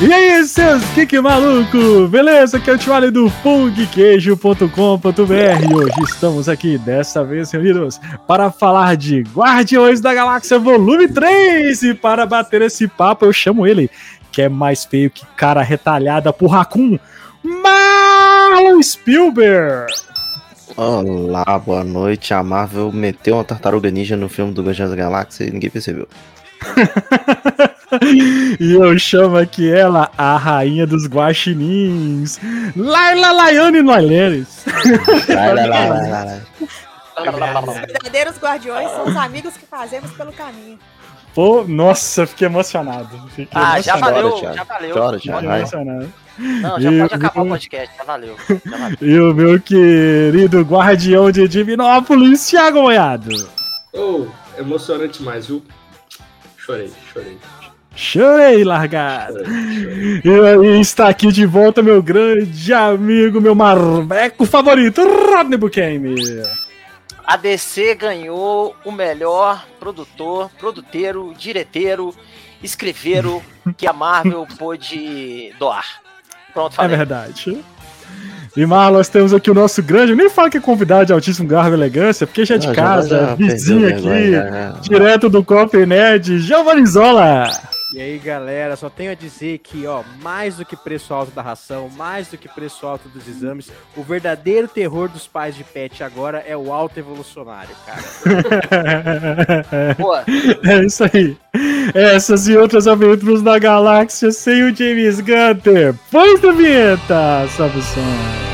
E aí, seus que maluco? Beleza? Aqui é o Tio do pungqueijo.com.br Hoje estamos aqui, dessa vez reunidos, para falar de Guardiões da Galáxia Volume 3 E para bater esse papo eu chamo ele, que é mais feio que cara retalhada por Raccoon, Marlon Spielberg Olá, boa noite. A Marvel meteu uma tartaruga ninja no filme do Guardiões da Galáxia e ninguém percebeu. e eu chamo aqui ela a rainha dos guaxinins, Laila Laiane Noileres. Os verdadeiros guardiões são os amigos que fazemos pelo caminho. Pô, nossa, fiquei emocionado. Fiquei ah, emocionado. já valeu, já valeu. Chora, já, Fiquei emocionado. Não, já E pode acabar meu- o podcast, já valeu. Já valeu. E o meu querido guardião de Divinópolis, Thiago Moiado. Oh, emocionante demais, viu? Chorei, chorei. Chorei, largado. chorei, chorei. E está aqui de volta meu grande amigo, meu marveco favorito, Rodney Buchanan. A DC ganhou o melhor produtor, produteiro, direteiro, escreveiro que a Marvel pôde doar. Pronto, É falei. verdade. E Marlon, nós temos aqui o nosso grande, nem fala que é convidado de altíssimo garbo e elegância, porque já é de Ah, já- casa, já vizinho aqui, já- direto do Copa Nerd, Giovanni Zola. E aí, galera, só tenho a dizer que, ó, mais do que preço alto da ração, mais do que preço alto dos exames, o verdadeiro terror dos pais de pet agora é o alto evolucionário, cara. Pô, É isso aí. Essas e outras aventuras da galáxia sem o James Gunter. Pois da vinheta, sobe o som.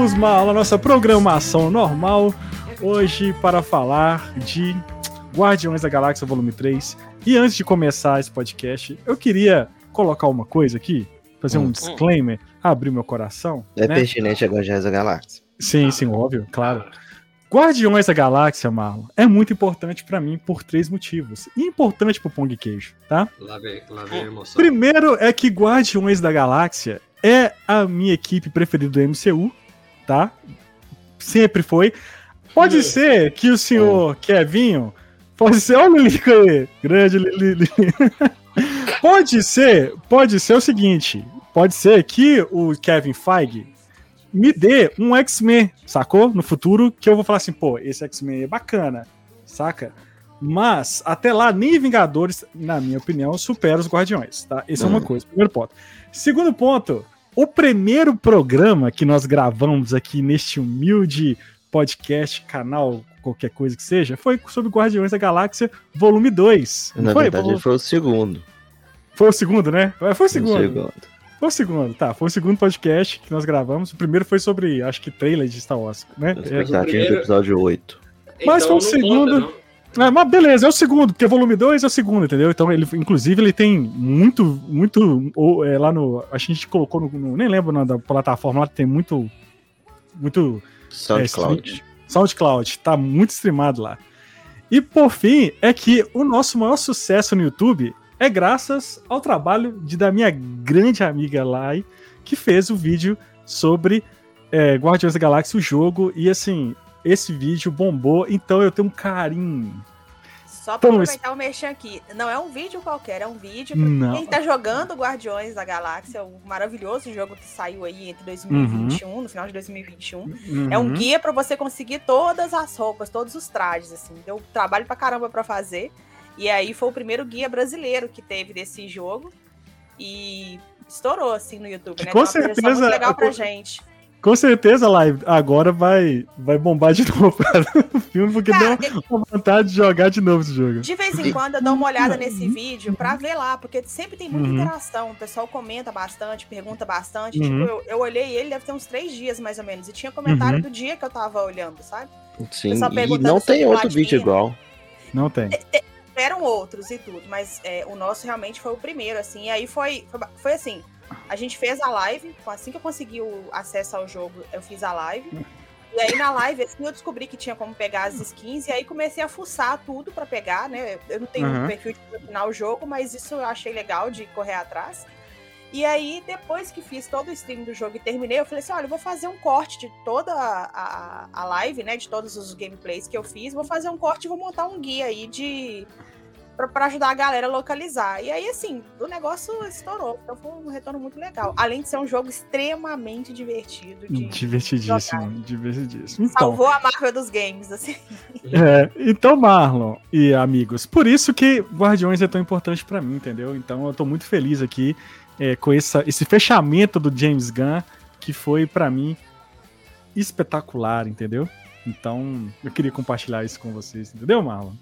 Voltamos, Mal, à nossa programação normal. Hoje para falar de Guardiões da Galáxia Volume 3. E antes de começar esse podcast, eu queria colocar uma coisa aqui, fazer um Hum. disclaimer, abrir meu coração. É né? pertinente a Guardiões da Galáxia. Sim, sim, óbvio, claro. Guardiões da Galáxia, Marlon, é muito importante pra mim por três motivos. E importante pro Pong Queijo, tá? Lá vem, lá vem a emoção. Primeiro é que Guardiões da Galáxia é a minha equipe preferida do MCU, tá? Sempre foi. Pode Hum. ser que o senhor Kevinho. Pode ser. Olha o Lilico aí. Grande Lili. Pode ser. Pode ser o seguinte. Pode ser que o Kevin Feige me dê um X-Men, sacou? No futuro, que eu vou falar assim, pô, esse X-Men é bacana, saca? Mas, até lá, nem Vingadores, na minha opinião, supera os Guardiões, tá? Isso é uma Hum. coisa, primeiro ponto. Segundo ponto, o primeiro programa que nós gravamos aqui neste humilde podcast, canal, qualquer coisa que seja, foi sobre Guardiões da Galáxia, volume 2. Na foi? verdade, foi o segundo. foi o segundo, né? Foi o Foi segundo. o segundo. Foi o segundo, tá. Foi o segundo podcast que nós gravamos. O primeiro foi sobre, acho que, trailer de Star Wars, né? A expectativa primeiro- do episódio 8. Mas foi o não segundo. conta. É, mas beleza, é o segundo, porque volume 2 é o segundo, entendeu? Então, ele, inclusive, ele tem muito, muito. Ou, é, lá no. A gente colocou no. no- nem lembro nome da plataforma lá, tem muito. Muito. SoundCloud. stream- SoundCloud, tá muito streamado lá. E por fim, é que o nosso maior sucesso no YouTube é graças ao trabalho de, da minha grande amiga Lai, que fez o vídeo sobre é, Guardiões da Galáxia, o jogo, e assim, esse vídeo bombou, então eu tenho um carinho. Só pra Então, aproveitar o merchan aqui. Não é um vídeo qualquer, é um vídeo Não. quem tá jogando Guardiões da Galáxia, o maravilhoso jogo que saiu aí entre 2021, no final de 2021. É um Uhum. guia pra você conseguir todas as roupas, todos os trajes, assim. Deu trabalho pra caramba pra fazer. E aí foi o primeiro guia brasileiro que teve desse jogo. E estourou assim no YouTube, né? Com certeza, muito legal pra com- gente. Com certeza, live, agora vai, vai bombar de novo o filme, porque Cara, deu uma vontade de jogar de novo esse jogo. De vez em quando eu dou uma olhada nesse vídeo pra ver lá, porque sempre tem muita Uhum. interação. O pessoal comenta bastante, pergunta bastante. Uhum. Tipo, eu, eu olhei ele, deve ter uns três dias mais ou menos. E tinha comentário Uhum. do dia que eu tava olhando, sabe? Sim, Pessoal e não tem outro vídeo igual. Não tem. Eram outros e tudo, mas é, o nosso realmente foi o primeiro, assim. E aí foi, foi, foi assim: a gente fez a live, assim que eu consegui o acesso ao jogo, eu fiz a live. E aí na live, assim, eu descobri que tinha como pegar as skins, e aí comecei a fuçar tudo pra pegar, né? Eu não tenho Uhum. um perfil de terminar o jogo, mas isso eu achei legal de correr atrás. E aí, depois que fiz todo o stream do jogo e terminei, eu falei assim: olha, eu vou fazer um corte de toda a, a, a live, né? De todos os gameplays que eu fiz. Vou fazer um corte e vou montar um guia aí de. Pra, pra ajudar a galera a localizar. E aí, assim, o negócio estourou. Então foi um retorno muito legal. Além de ser um jogo extremamente divertido. Divertidíssimo, divertidíssimo. Então, Salvou a Marvel dos games, assim. É, então, Marlon e amigos, por isso que Guardiões é tão importante pra mim, entendeu? Então eu tô muito feliz aqui é, com essa, esse fechamento do James Gunn, que foi pra mim espetacular, entendeu? Então eu queria compartilhar isso com vocês, entendeu, Marlon?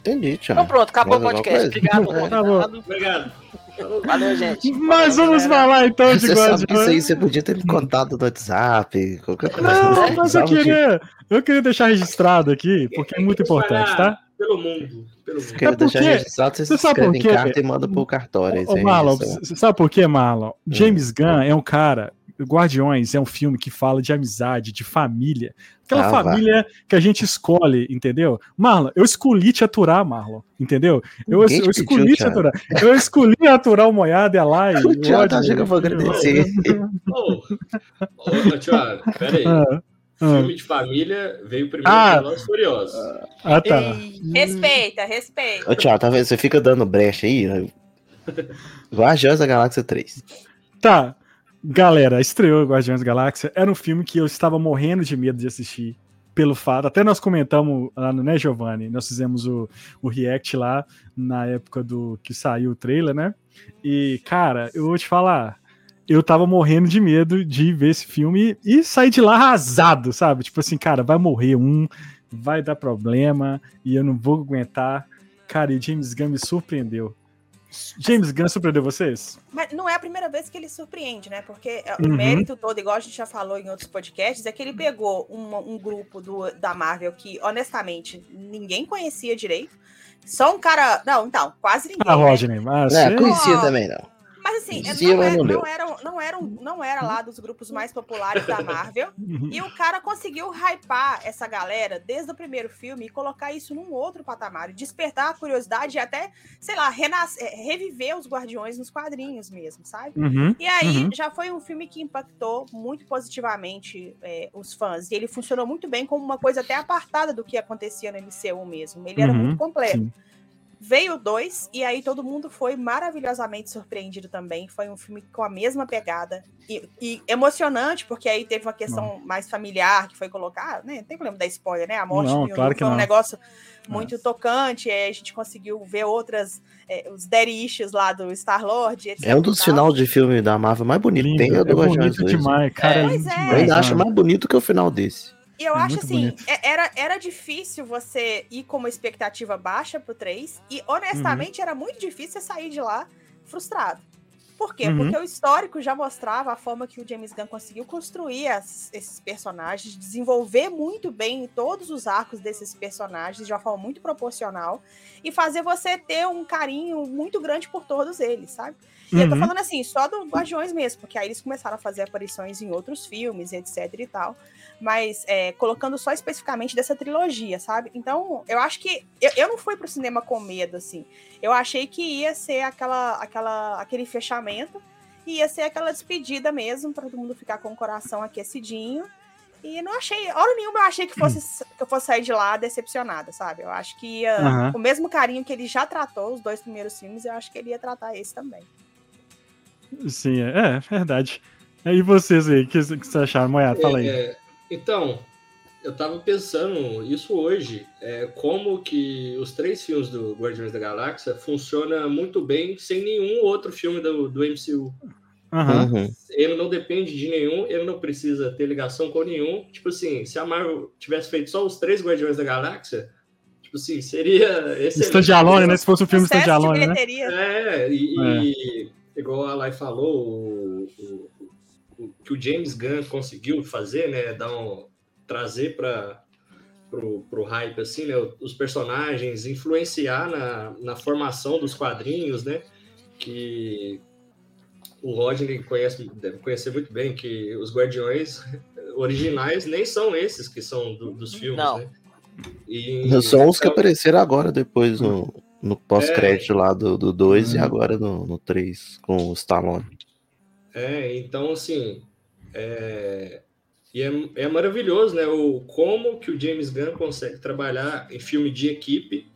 Entendi, Thiago. Então pronto, acabou o Mais alguma podcast. Obrigado, É. Tá convidado. Obrigado. Valeu, gente. Mas vamos galera. falar então de Você sabe isso aí você podia ter me contado no WhatsApp, qualquer coisa. Não, mas eu queria, eu queria deixar registrado aqui, porque é muito importante, tá? Pelo mundo. Pelo mundo. Quero É deixar porque- registrado, você você sabe por escreve em quê? carta e manda pro cartório. isso Ô, aí, Marlon, isso aí. você sabe por quê, Marlon? James Gunn é um cara. Guardiões é um filme que fala de amizade, de família. Aquela Ah, família que a gente escolhe, entendeu? Marlon, eu escolhi te aturar, Marlon, entendeu? Eu, eu te escolhi pediu, te aturar. Eu escolhi aturar o Moiado e a Lai. O Thiago tá chegando pra agradecer. Ô, ô, Thiago, pera aí. Ah, ah, Filme de família veio primeiro Ah. Velozes Furiosos. ah, tá. Respeita, respeita. Ô, Thiago, tá vendo? Você fica dando brecha aí. Guardiões da Galáxia 3. Tá. Galera, estreou Guardiões da Galáxia. Era um filme que eu estava morrendo de medo de assistir. Pelo fato, até nós comentamos lá no, né, Giovanni? Nós fizemos o, o react lá na época do que saiu o trailer, né? E, cara, eu vou te falar, eu tava morrendo de medo de ver esse filme e sair de lá arrasado, sabe? Tipo assim, cara, vai morrer um, vai dar problema e eu não vou aguentar. Cara, e James Gunn me surpreendeu. James Gunn surpreendeu vocês? Mas não é a primeira vez que ele surpreende, né? Porque é, Uhum. o mérito todo, igual a gente já falou em outros podcasts, é que ele pegou um, um grupo do, da Marvel que, honestamente, ninguém conhecia direito. Só um cara. Não, então, quase ninguém. Ah, né? Rodney, mas Não, conhecia também, não. Mas assim, Conhecia, não, era, não leu. não, eram, não, eram, não era lá dos grupos mais populares da Marvel. Uhum. E o cara conseguiu hypar essa galera desde o primeiro filme e colocar isso num outro patamar. Despertar a curiosidade e até, sei lá, renascer, é, reviver os Guardiões nos quadrinhos mesmo, sabe? Uhum. E aí, Uhum. já foi um filme que impactou muito positivamente é, os fãs. E ele funcionou muito bem como uma coisa até apartada do que acontecia no MCU mesmo. Ele era Uhum, muito completo. sim. Veio dois, e aí todo mundo foi maravilhosamente surpreendido também. Foi um filme com a mesma pegada. E, e emocionante, porque aí teve uma questão mais familiar que foi colocar. Né? Não tem problema dar spoiler, né? A morte Não, do claro foi um não. negócio muito tocante. E aí a gente conseguiu ver outras, é, os daddy issues lá do Star-Lord. etc É um dos finais de filme da Marvel mais bonito. Lindo, Tem o é bonito 2. demais, cara. É. É, é. Eu ainda acho mais bonito que o final desse. E eu É acho assim, bonito. é- era, era difícil você ir com uma expectativa baixa pro 3, e honestamente era muito difícil você sair de lá frustrado. Por quê? Uhum. Porque o histórico já mostrava a forma que o James Gunn conseguiu construir as- esses personagens, desenvolver muito bem todos os arcos desses personagens de uma forma muito proporcional e fazer você ter um carinho muito grande por todos eles, sabe? E eu tô Uhum. falando assim, só do Guardiões mesmo, porque aí eles começaram a fazer aparições em outros filmes, etc e tal. Mas é, colocando só especificamente dessa trilogia, sabe? Então, eu acho que. Eu, eu não fui pro cinema com medo, assim. Eu achei que ia ser aquela, aquela, aquele fechamento, e ia ser aquela despedida mesmo, para todo mundo ficar com o coração aquecidinho. E não achei, hora nenhuma eu achei que, fosse, que eu fosse sair de lá decepcionada, sabe? Eu acho que ia, com o mesmo carinho que ele já tratou os dois primeiros filmes, eu acho que ele ia tratar esse também. Sim, é, é verdade. E vocês aí, o que, que vocês acharam, Moiado? Fala aí. É, então, eu tava pensando isso hoje, é, como que os três filmes do Guardiões da Galáxia funcionam muito bem sem nenhum outro filme do, do MCU. Uhum. Ele não depende de nenhum, ele não precisa ter ligação com nenhum. Tipo assim, se a Marvel tivesse feito só os três Guardiões da Galáxia, tipo assim, seria excelente. Stand Alone, né? Se fosse um filme Sucesso Stand de Alone, né? É, e, e igual a Lai falou, o- o que o James Gunn conseguiu fazer, né? Dar um, trazer para pro, pro hype, assim, né? Os personagens, influenciar na, na formação dos quadrinhos, né? Que o Rodney conhece, deve conhecer muito bem que os Guardiões originais nem são esses que são do- dos filmes, Não. né? E, São os que então- apareceram agora, depois no, no pós-crédito lá do 2 e Uhum. agora no, no 3 com o Stallone. É, então assim, é, e é, é maravilhoso, né? O como que o James Gunn consegue trabalhar em filme de equipe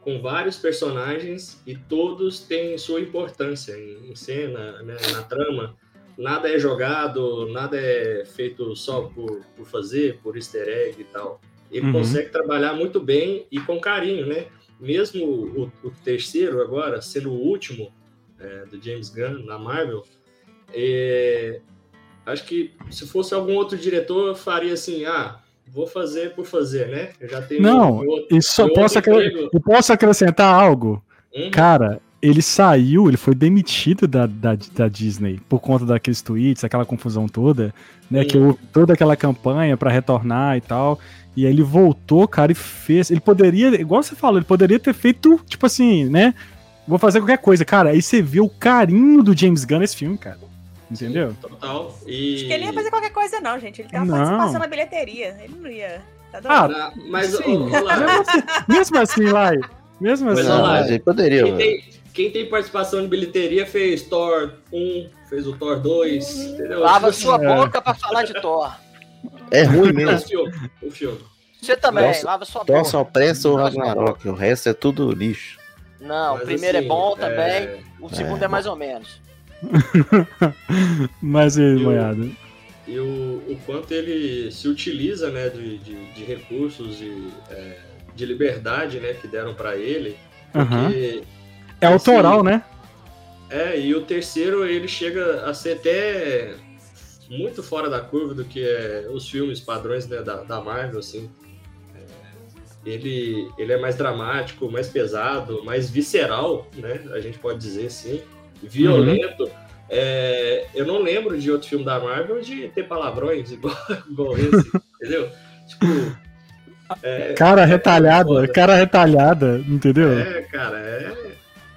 com vários personagens e todos têm sua importância em, em cena, né, na trama. Nada é jogado, nada é feito só por, por fazer, por easter egg e tal. Ele Uhum. consegue trabalhar muito bem e com carinho, né? Mesmo o, o terceiro agora, sendo o último é, do James Gunn na Marvel, é, acho que se fosse algum outro diretor, eu faria assim, ah, vou fazer por fazer, né? Eu já tenho Não, meu- E só meu posso, acre- posso acrescentar algo? Hum? Cara, ele saiu, ele foi demitido da, da, da Disney por conta daqueles tweets, aquela confusão toda, né? Hum. Que houve toda aquela campanha pra retornar e tal. E aí ele voltou, cara, e fez. Ele poderia, igual você falou, ele poderia ter feito, tipo assim, né? Vou fazer qualquer coisa. Cara, aí você vê o carinho do James Gunn nesse filme, cara. Entendeu? Total. E... Acho que ele ia fazer qualquer coisa, não, gente. Ele tem uma Não. participação na bilheteria. Ele não ia. Tá doido? Ah, mas, Sim. Lai, mesmo assim, assim, Lai. Mesmo assim. mas ele poderia. quem, tem, quem tem participação de bilheteria fez Thor 1, fez o Thor 2, entendeu? Lava sua É. boca pra falar de Thor. É ruim assim, mesmo. o filme, o filme. Você também, Nossa, lava sua boca. só presta o Ragnarok, o resto é tudo lixo. Não, Mas, o primeiro assim, é bom é, também, o segundo é, é mais ou menos. Mas e aí, e o, o quanto ele se utiliza né, de, de, de recursos e é, de liberdade né, que deram para ele. Porque, É autoral, né? é, e o terceiro ele chega a ser até muito fora da curva do que é os filmes padrões né, da, da Marvel, assim. É, ele, ele é mais dramático, mais pesado, mais visceral, né? A gente pode dizer assim. Violento. É, eu não lembro de outro filme da Marvel de ter palavrões igual, igual esse, entendeu? Tipo. é- Cara é retalhada, foda. cara retalhada, entendeu? É, cara, é.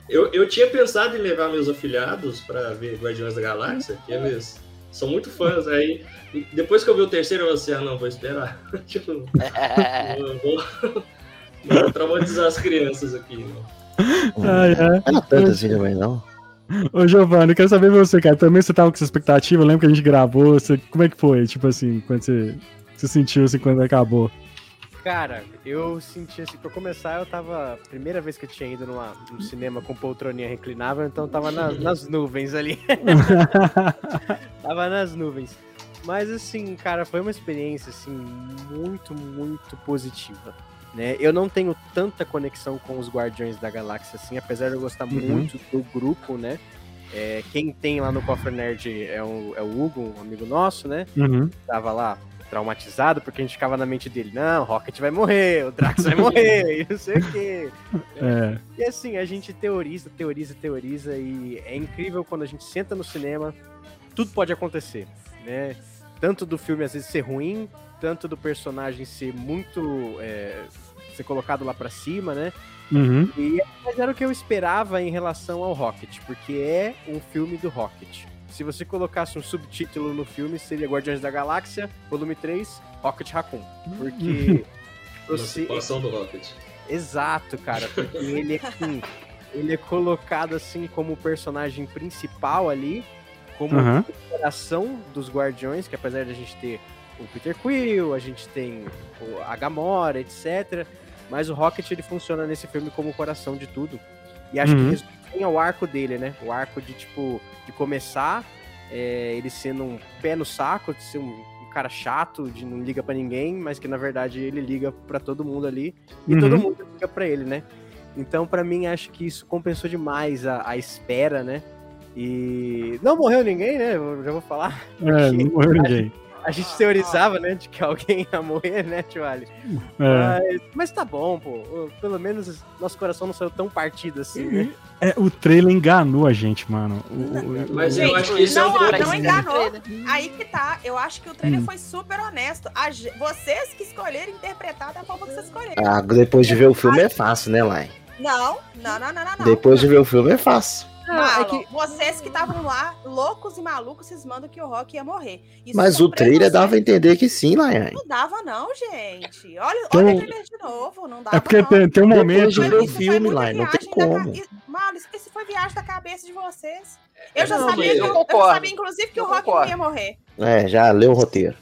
Eu, eu tinha pensado em levar meus afilhados pra ver Guardiões da Galáxia, que eles são muito fãs. Aí, depois que eu vi o terceiro, eu falei assim: ah, não, vou esperar. tipo, É. eu vou, vou traumatizar as crianças aqui. Ai, ai. Não era tanto assim também, não. Ô, Giovanni, quero saber você, cara. Também você tava com essa expectativa? Eu lembro que a gente gravou. Você, como é que foi? Tipo assim, quando você, você sentiu assim quando acabou? Cara, eu senti assim, pra começar, eu tava. Primeira vez que eu tinha ido numa, num cinema com poltroninha reclinável, então tava na- nas nuvens ali. tava nas nuvens. Mas assim, cara, foi uma experiência assim muito, muito positiva. Né? Eu não tenho tanta conexão com os Guardiões da Galáxia, assim, apesar de eu gostar Uhum. muito do grupo, né? É, quem tem lá no Cofre Nerd é o, é o Hugo, um amigo nosso, né? Uhum. tava lá traumatizado porque a gente ficava na mente dele, não, o Rocket vai morrer, o Drax vai morrer, e não sei o quê. É. E assim, a gente teoriza, teoriza, teoriza, e é incrível quando a gente senta no cinema, tudo pode acontecer, né? Tanto do filme às vezes ser ruim, tanto do personagem ser muito. é, ser colocado lá pra cima, né? Uhum. E mas era o que eu esperava em relação ao Rocket, porque é um filme do Rocket. Se você colocasse um subtítulo no filme, seria Guardiões da Galáxia, volume 3, Rocket Raccoon. Porque você. Emancipação do Rocket. Exato, cara, porque ele é assim, ele é colocado assim como o personagem principal ali, como o coração dos Guardiões, que apesar de a gente ter o Peter Quill, a gente tem o- a Gamora, etc. Mas o Rocket ele funciona nesse filme como o coração de tudo. E acho Uhum. que bem ao arco dele, né? O arco de tipo de começar é, ele sendo um pé no saco, de ser um, um cara chato, de não liga pra ninguém, mas que na verdade ele liga pra todo mundo ali e Uhum. todo mundo liga pra ele, né? Então, pra mim, acho que isso compensou demais a, a espera, né? E não morreu ninguém, né? Eu já vou falar. É, não morreu ninguém. A gente teorizava, né, de que alguém ia morrer, né, Tio Ali? É. Mas, mas tá bom, pô. Pelo menos nosso coração não saiu tão partido assim, né? É, o trailer enganou a gente, mano. O- o- Mas eu Gente, acho que é não, o ó, ponto. não enganou. Aí que tá. Eu acho que o trailer Hum. foi super honesto. A vocês que escolheram interpretar da forma que vocês escolheram. Ah, depois de ver o filme é fácil, né, Lai? Não, não, não, não, não. não. Depois de ver o filme é fácil. Ah, é que- vocês que estavam lá, loucos e malucos, cismando que o Rock ia morrer. Isso Mas o trailer dava a entender que sim, Laiane. Não dava, não, gente. Olha, Então- olha o trailer de novo. Não dava. É porque não. tem, tem um momento. de ver o filme, muita Lai, não tem viagem da ca- como. Isso- Mano, isso- isso foi viagem da cabeça de vocês. Eu já Não, sabia, eu eu, eu sabia, inclusive, que Eu o Rock concordo. ia morrer. É, já leu o roteiro.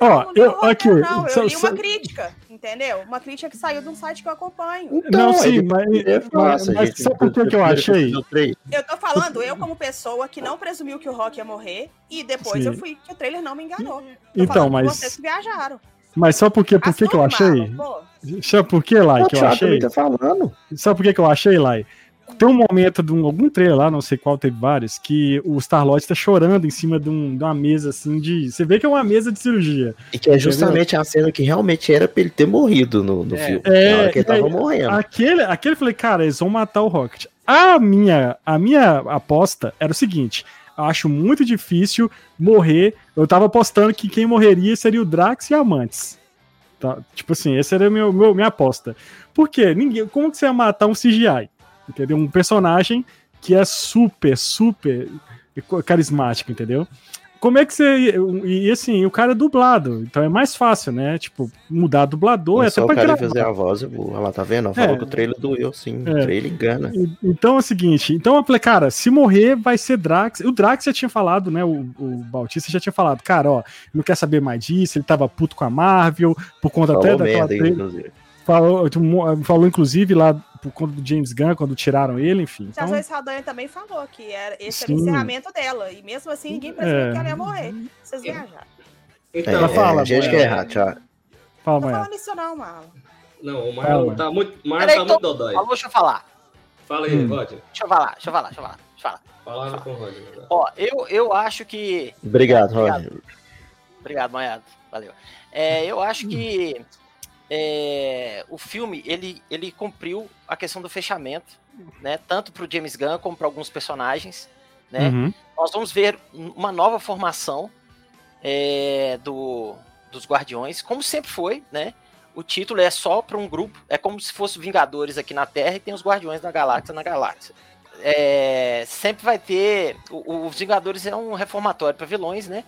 Ó, não li eu, o roteiro, aqui. não, eu só- li só- uma crítica, entendeu? Uma crítica que saiu de um site que eu acompanho. Não, aí sim, mas, é mas, fácil, mas gente. sabe por que, que eu achei? Eu tô falando, eu como pessoa que não presumiu que o Rock ia morrer, e depois Sim. eu fui, que o trailer não me enganou. Tô Então, mas- Vocês que viajaram. Mas sabe por quê? Por que, que eu achei? Pô. Sabe por que, Lai, O que eu achei? tá falando. Sabe por que, que eu achei, Lai? Tem um momento de um, algum trailer lá, não sei qual, teve vários, que o Star-Lord tá chorando em cima de, um- de uma mesa assim de. Você vê que é uma mesa de cirurgia. E que é justamente a cena que realmente era pra ele ter morrido no, no É. filme. É, na hora que ele tava morrendo. Aquele, aquele eu falei, cara, eles vão matar o Rocket. A minha, a minha aposta era o seguinte: eu acho muito difícil morrer. Eu tava apostando que quem morreria seria o Drax e a Amantes. Tá? Tipo assim, essa era a meu, meu- minha aposta. Por quê? Ninguém, como que você ia matar um CGI? Entendeu? Um personagem que é super, super carismático, entendeu? Como é que você. E assim, o cara é dublado, então é mais fácil, né? Tipo, mudar dublador é só até pra gravar. fazer a voz, eu vou. Olha lá, tá vendo? Falou É. que o trailer doeu, sim. É. O trailer engana. Então é o seguinte, então cara, se morrer vai ser Drax. O Drax já tinha falado, né? O, o Bautista já tinha falado, cara, ó, não quer saber mais disso, ele tava puto com a Marvel, por conta até Falou daquela merda trailer. inclusive. Falou, falou, inclusive, lá por conta do James Gunn, quando tiraram ele, enfim. A Então, Zoe Saldanha também falou que era, esse era o Sim. encerramento dela. E mesmo assim, ninguém presumiu É. que ela ia morrer. Vocês viajaram. É, Então, Ela fala, é, gente Moela. que é errado, Thiago. fala, Não tô Maia. falando isso não, Marlon. não, o Fala, Marlon tá muito, Marlon tá muito dodói. Alô, deixa eu falar. Fala aí, Hum. Roger. Deixa eu falar, deixa eu falar, deixa eu falar. Deixa eu falar. Fala com o Roger. agora. Ó, eu, eu acho que. Obrigado, Obrigado. Roger. Obrigado, Manhado. Valeu. É, eu acho que é, o filme ele, ele cumpriu a questão do fechamento, né? Tanto para o James Gunn como para alguns personagens, né? Uhum. Nós vamos ver uma nova formação é, do, dos Guardiões, como sempre foi, né? O título é só para um grupo, é como se fosse Vingadores aqui na Terra e tem os Guardiões da Galáxia na Galáxia. É, sempre vai ter. o- Os Vingadores é um reformatório para vilões, né?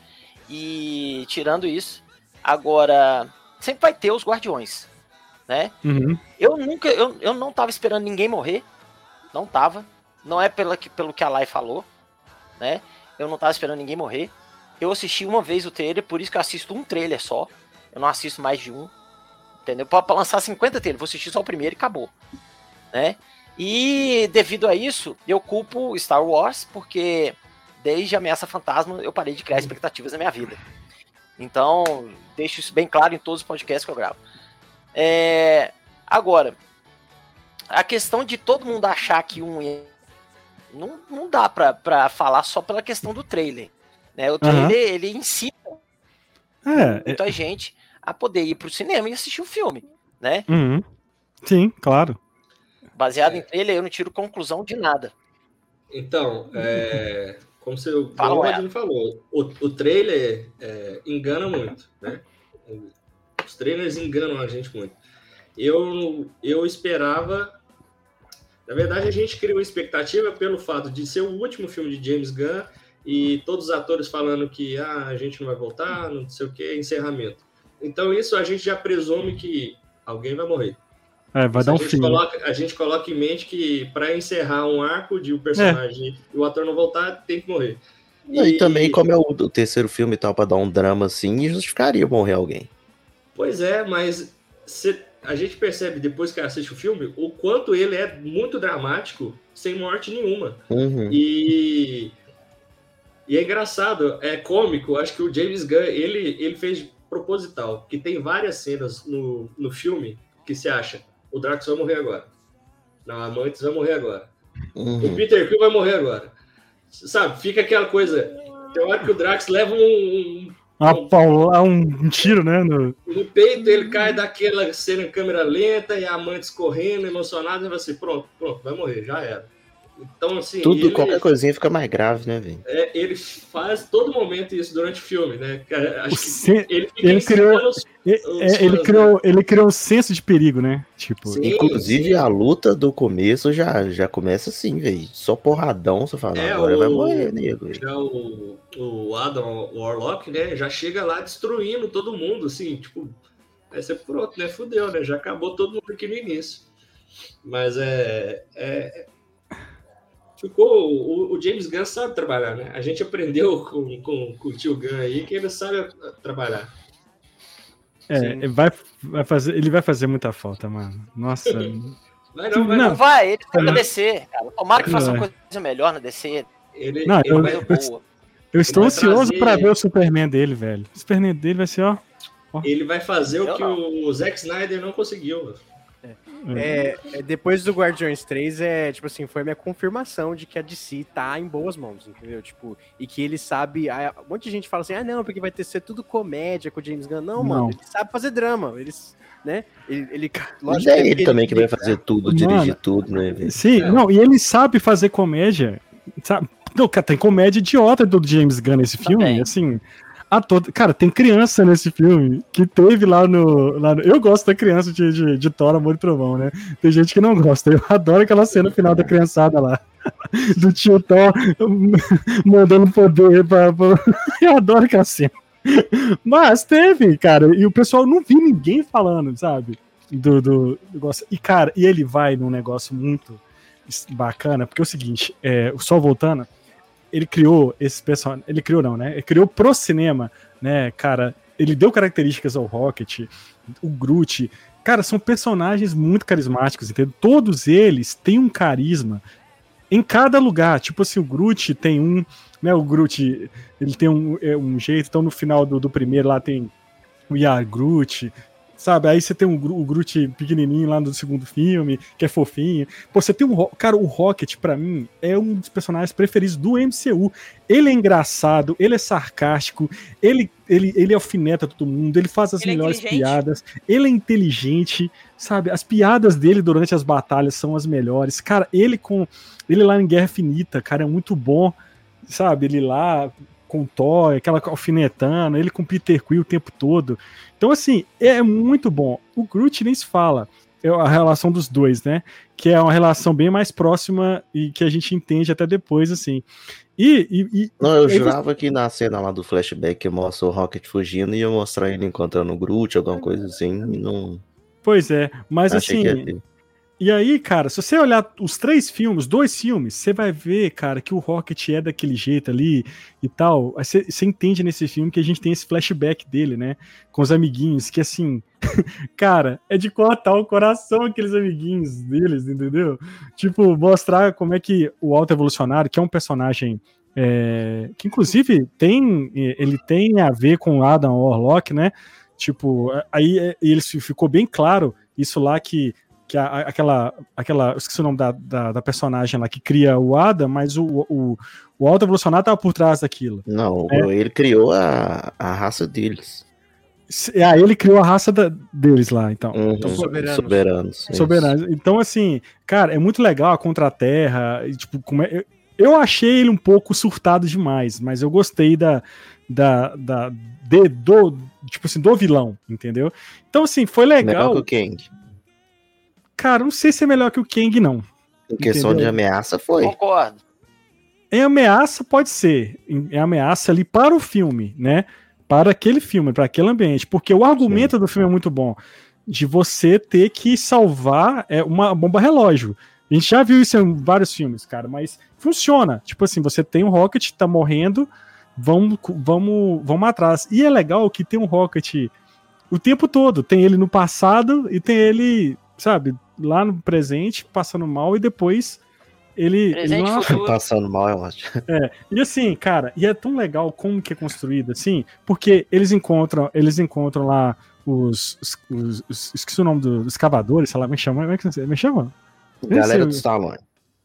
E tirando isso, agora sempre vai ter os Guardiões, né? Uhum. Eu nunca, eu, eu não tava esperando ninguém morrer. Não tava. Não é pela, que- pelo que a Lai falou, né? Eu não tava esperando ninguém morrer. Eu assisti uma vez o trailer, por isso que eu assisto um trailer só. Eu não assisto mais de um. Entendeu? Pra, pra lançar 50 trailers, vou assistir só o primeiro e acabou. Né? E devido a isso, eu culpo Star Wars, porque desde Ameaça Fantasma eu parei de criar expectativas na minha vida. Então, deixo isso bem claro em todos os podcasts que eu gravo. É, agora, a questão de todo mundo achar que um não, não dá pra, pra falar só pela questão do trailer. Né? O trailer, ele incita É, é, muita gente a poder ir pro cinema e assistir o filme, né? uhum. Sim, claro. Baseado É. em trailer, eu não tiro conclusão de nada. Então, é, como você, Fala, o. Rodney falou, o, o trailer é, engana muito, né? Os trailers enganam a gente muito. Eu, eu esperava. Na verdade, a gente criou expectativa pelo fato de ser o último filme de James Gunn e todos os atores falando que ah, a gente não vai voltar, não sei o que, encerramento. Então, isso a gente já presume que alguém vai morrer. É, vai dar a, um gente fim. né? coloca, a gente coloca em mente que para encerrar um arco de o personagem e o ator não voltar, tem que morrer. Não, E, também, como é o, o terceiro filme e tal, pra dar um drama assim, justificaria morrer alguém. Pois é, mas cê- a gente percebe depois que assiste o filme o quanto ele é muito dramático sem morte nenhuma. Uhum. E, e é engraçado, é cômico. Acho que o James Gunn ele, ele fez proposital, que tem várias cenas no, no filme que se acha o Drax vai morrer agora. Não, a Mantis vai morrer agora. O Uhum. Peter Quill vai morrer agora. sabe, fica aquela coisa. Tem hora que o Drax leva um, um, Uma paula- um, tiro, né? no- no peito, ele cai daquela cena em câmera lenta e a amante escorrendo, emocionada, e você, pronto, pronto, vai morrer, já era. Então, assim, Tudo, ele, qualquer coisinha fica mais grave, né, velho? é, ele faz todo momento isso durante o filme, né? Cara, Acho que ele fica ele criou- os- E- Os é, ele, fãs, criou, ele criou um senso de perigo, né? Tipo, Sim, Inclusive, sim. a luta do começo já, já começa assim, velho. Só porradão, você fala, É, agora o- vai morrer, nego. Já o, o Adam Warlock, né, já chega lá destruindo todo mundo, assim, tipo, aí você pronto, né, fudeu, né, já acabou todo mundo aqui no início. Mas é... é- ficou... O, o James Gunn sabe trabalhar, né? A gente aprendeu com, com, com o tio Gunn aí que ele sabe a- trabalhar. é, vai, vai fazer, ele vai fazer muita falta, mano. Nossa. Vai não, vai Não. não. Vai, ele tá na. DC, cara. Tomara que faça uma coisa melhor na DC. Ele, Não, ele eu- vai... Coisa boa. eu estou vai ansioso trazer- pra ver o Superman dele, velho. O Superman dele vai ser, ó. Ele vai fazer o Eu que não. o Zack Snyder não conseguiu. É, é, depois do Guardiões 3, é, tipo assim, foi a minha confirmação de que a DC tá em boas mãos, entendeu? Tipo, e que ele sabe. ah, Um monte de gente fala assim, ah, não, porque vai ter ser tudo comédia com o James Gunn. Não, mano, Não. ele sabe fazer drama. Eles, né? Ele. ele Mas lógico é que ele também que vai fazer tudo, Mano, dirigir tudo, né? Sim, É. não, e ele sabe fazer comédia. Sabe? Não, tem comédia idiota do James Gunn nesse filme, Também. assim. A todo... Cara, tem criança nesse filme que teve lá no. Lá no- Eu gosto da criança de, de, de Thor, Amor e Trovão, né? Tem gente que não gosta. Eu adoro aquela cena final da criançada lá. Do tio Thor mandando poder pra. Eu adoro aquela cena. Mas teve, cara, e o pessoal não viu ninguém falando, sabe? Do, do negócio. E, cara, e ele vai num negócio muito bacana, porque é o seguinte, é, só voltando, ele criou esse personagem. Ele criou, não, né? Ele criou pro cinema, né, cara? Ele deu características ao Rocket, o Groot. Cara, são personagens muito carismáticos, entendeu? Todos eles têm um carisma em cada lugar. Tipo assim, o Groot tem um, né? O Groot, ele tem um, é, um jeito. Então, no final do, do primeiro lá tem o Yar Groot, sabe? Aí você tem um, o Groot pequenininho lá no segundo filme, que é fofinho. Pô, você tem um... Cara, o Rocket, pra mim, é um dos personagens preferidos do MCU. Ele é engraçado, ele é sarcástico, ele, ele, ele alfineta todo mundo, ele faz as Ele é melhores inteligente. piadas, ele é inteligente, sabe? As piadas dele durante as batalhas são as melhores. Cara, ele com... Ele lá em Guerra Finita, cara, é muito bom, sabe? Ele lá com o Thor, aquela alfinetando, ele com o Peter Quill o tempo todo. Então, assim, é muito bom. O Groot nem se fala. É a relação dos dois, né? Que é uma relação bem mais próxima e que a gente entende até depois, assim. E, e- e- Não, eu você- jurava que na cena lá do flashback que mostra o Rocket fugindo ia mostrar ele encontrando o Groot, alguma coisa assim, e não pois é, mas achei assim. E aí, cara, se você olhar os três filmes, dois filmes, você vai ver, cara, que o Rocket é daquele jeito ali e tal. Você entende nesse filme que a gente tem esse flashback dele, né? Com os amiguinhos, que assim, cara, é de cortar o coração aqueles amiguinhos deles, entendeu? Tipo, mostrar como é que o Alto Evolucionário, que é um personagem. é, que inclusive tem ele tem a ver com Adam Warlock, né? Tipo, aí é, ele ficou bem claro isso lá que que a- a- aquela, aquela, eu esqueci o nome da, da, da personagem lá que cria o Adam, mas o, o, o Alto Evolucionário tava por trás daquilo. Não, É. ele criou a, a raça deles. Se- Aí ele criou a raça da- deles lá, então. Uhum, Então, soberanos. soberanos. Soberanos. Então, assim, cara, é muito legal a Contra-Terra. Tipo, como é- eu, eu achei ele um pouco surtado demais, mas eu gostei da. da, da de- do, tipo assim, do vilão, entendeu? Então, assim, foi Melhor legal. que o Kang. Cara, não sei se é melhor que o Kang, não. Em questão Entendeu? de ameaça foi. Concordo. Em ameaça pode ser, em ameaça ali para o filme, né? Para aquele filme, para aquele ambiente, porque o argumento do filme é muito bom, de você ter que salvar é, uma bomba relógio. A gente já viu isso em vários filmes, cara, mas funciona. Tipo assim, você tem um Rocket, tá morrendo, vamos, vamos, vamos atrás. E é legal que tem um Rocket o tempo todo. Tem ele no passado e tem ele, sabe, lá no presente, passando mal, e depois ele. Presente ele lá- futuro. Passando mal, eu acho. e assim, cara, e é tão legal como que é construído, assim, porque eles encontram, eles encontram lá os, os, os- os- esqueci o nome do- dos escavadores, sei lá, me chama, como é que me chama? Nem Galera sei. do Stallone.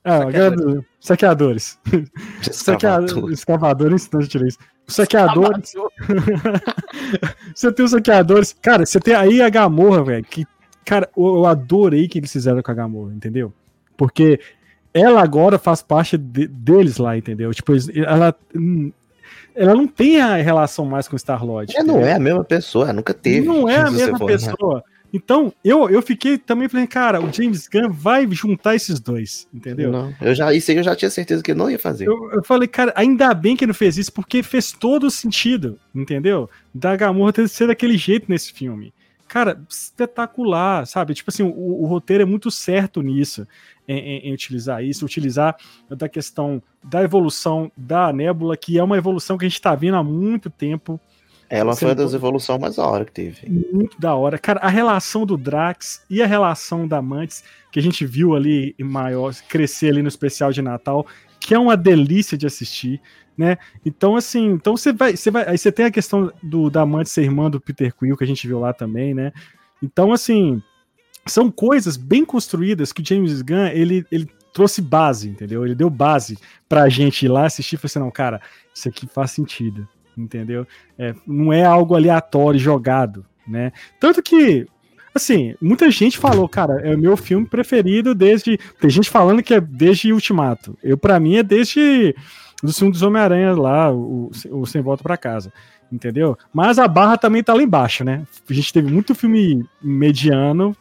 Ah, Saqueadores. saqueadores. Saqueadores. Saqueadores. Escavadores, não tirei isso. Os saqueadores. você tem os saqueadores. Cara, você tem aí a Gamorra, velho. Que, cara, eu, adorei que eles fizeram com a Gamorra, entendeu? Porque ela agora faz parte de- deles lá, entendeu? Tipo, ela. hum, Ela não tem a relação mais com o Star-Lord. É, não é a mesma pessoa, nunca teve. Não é a mesma for, né? pessoa. Então, eu, eu fiquei também falei, cara, o James Gunn vai juntar esses dois, entendeu? Não, eu já, isso aí eu já tinha certeza que ele não ia fazer. Eu, eu falei, cara, ainda bem que ele não fez isso, porque fez todo o sentido, entendeu? Da Gamorra ter ser daquele jeito nesse filme. Cara, espetacular, sabe? Tipo assim, o, o roteiro é muito certo nisso, em, em- em utilizar isso, utilizar da questão da evolução da nébula, que é uma evolução que a gente tá vendo há muito tempo, Ela foi das evoluções mais da hora que teve. muito da hora. Cara, a relação do Drax e a relação da Mantis, que a gente viu ali em maior, crescer ali no especial de Natal, que é uma delícia de assistir, né? Então, assim, então você vai, você vai. Aí você tem a questão do da Mantis ser irmã do Peter Quill, que a gente viu lá também, né? Então, assim, são coisas bem construídas que o James Gunn, ele, ele trouxe base, entendeu? Ele deu base pra gente ir lá assistir e falar assim, não, cara, isso aqui faz sentido, entendeu? É, não é algo aleatório, jogado, né? Tanto que, assim, muita gente falou, cara, é o meu filme preferido desde. Tem gente falando que é desde Ultimato. Eu, para mim, é desde do filme dos Homem-Aranha lá, o, o Sem Volta pra Casa. Entendeu? Mas a barra também tá lá embaixo, né? A gente teve muito filme mediano.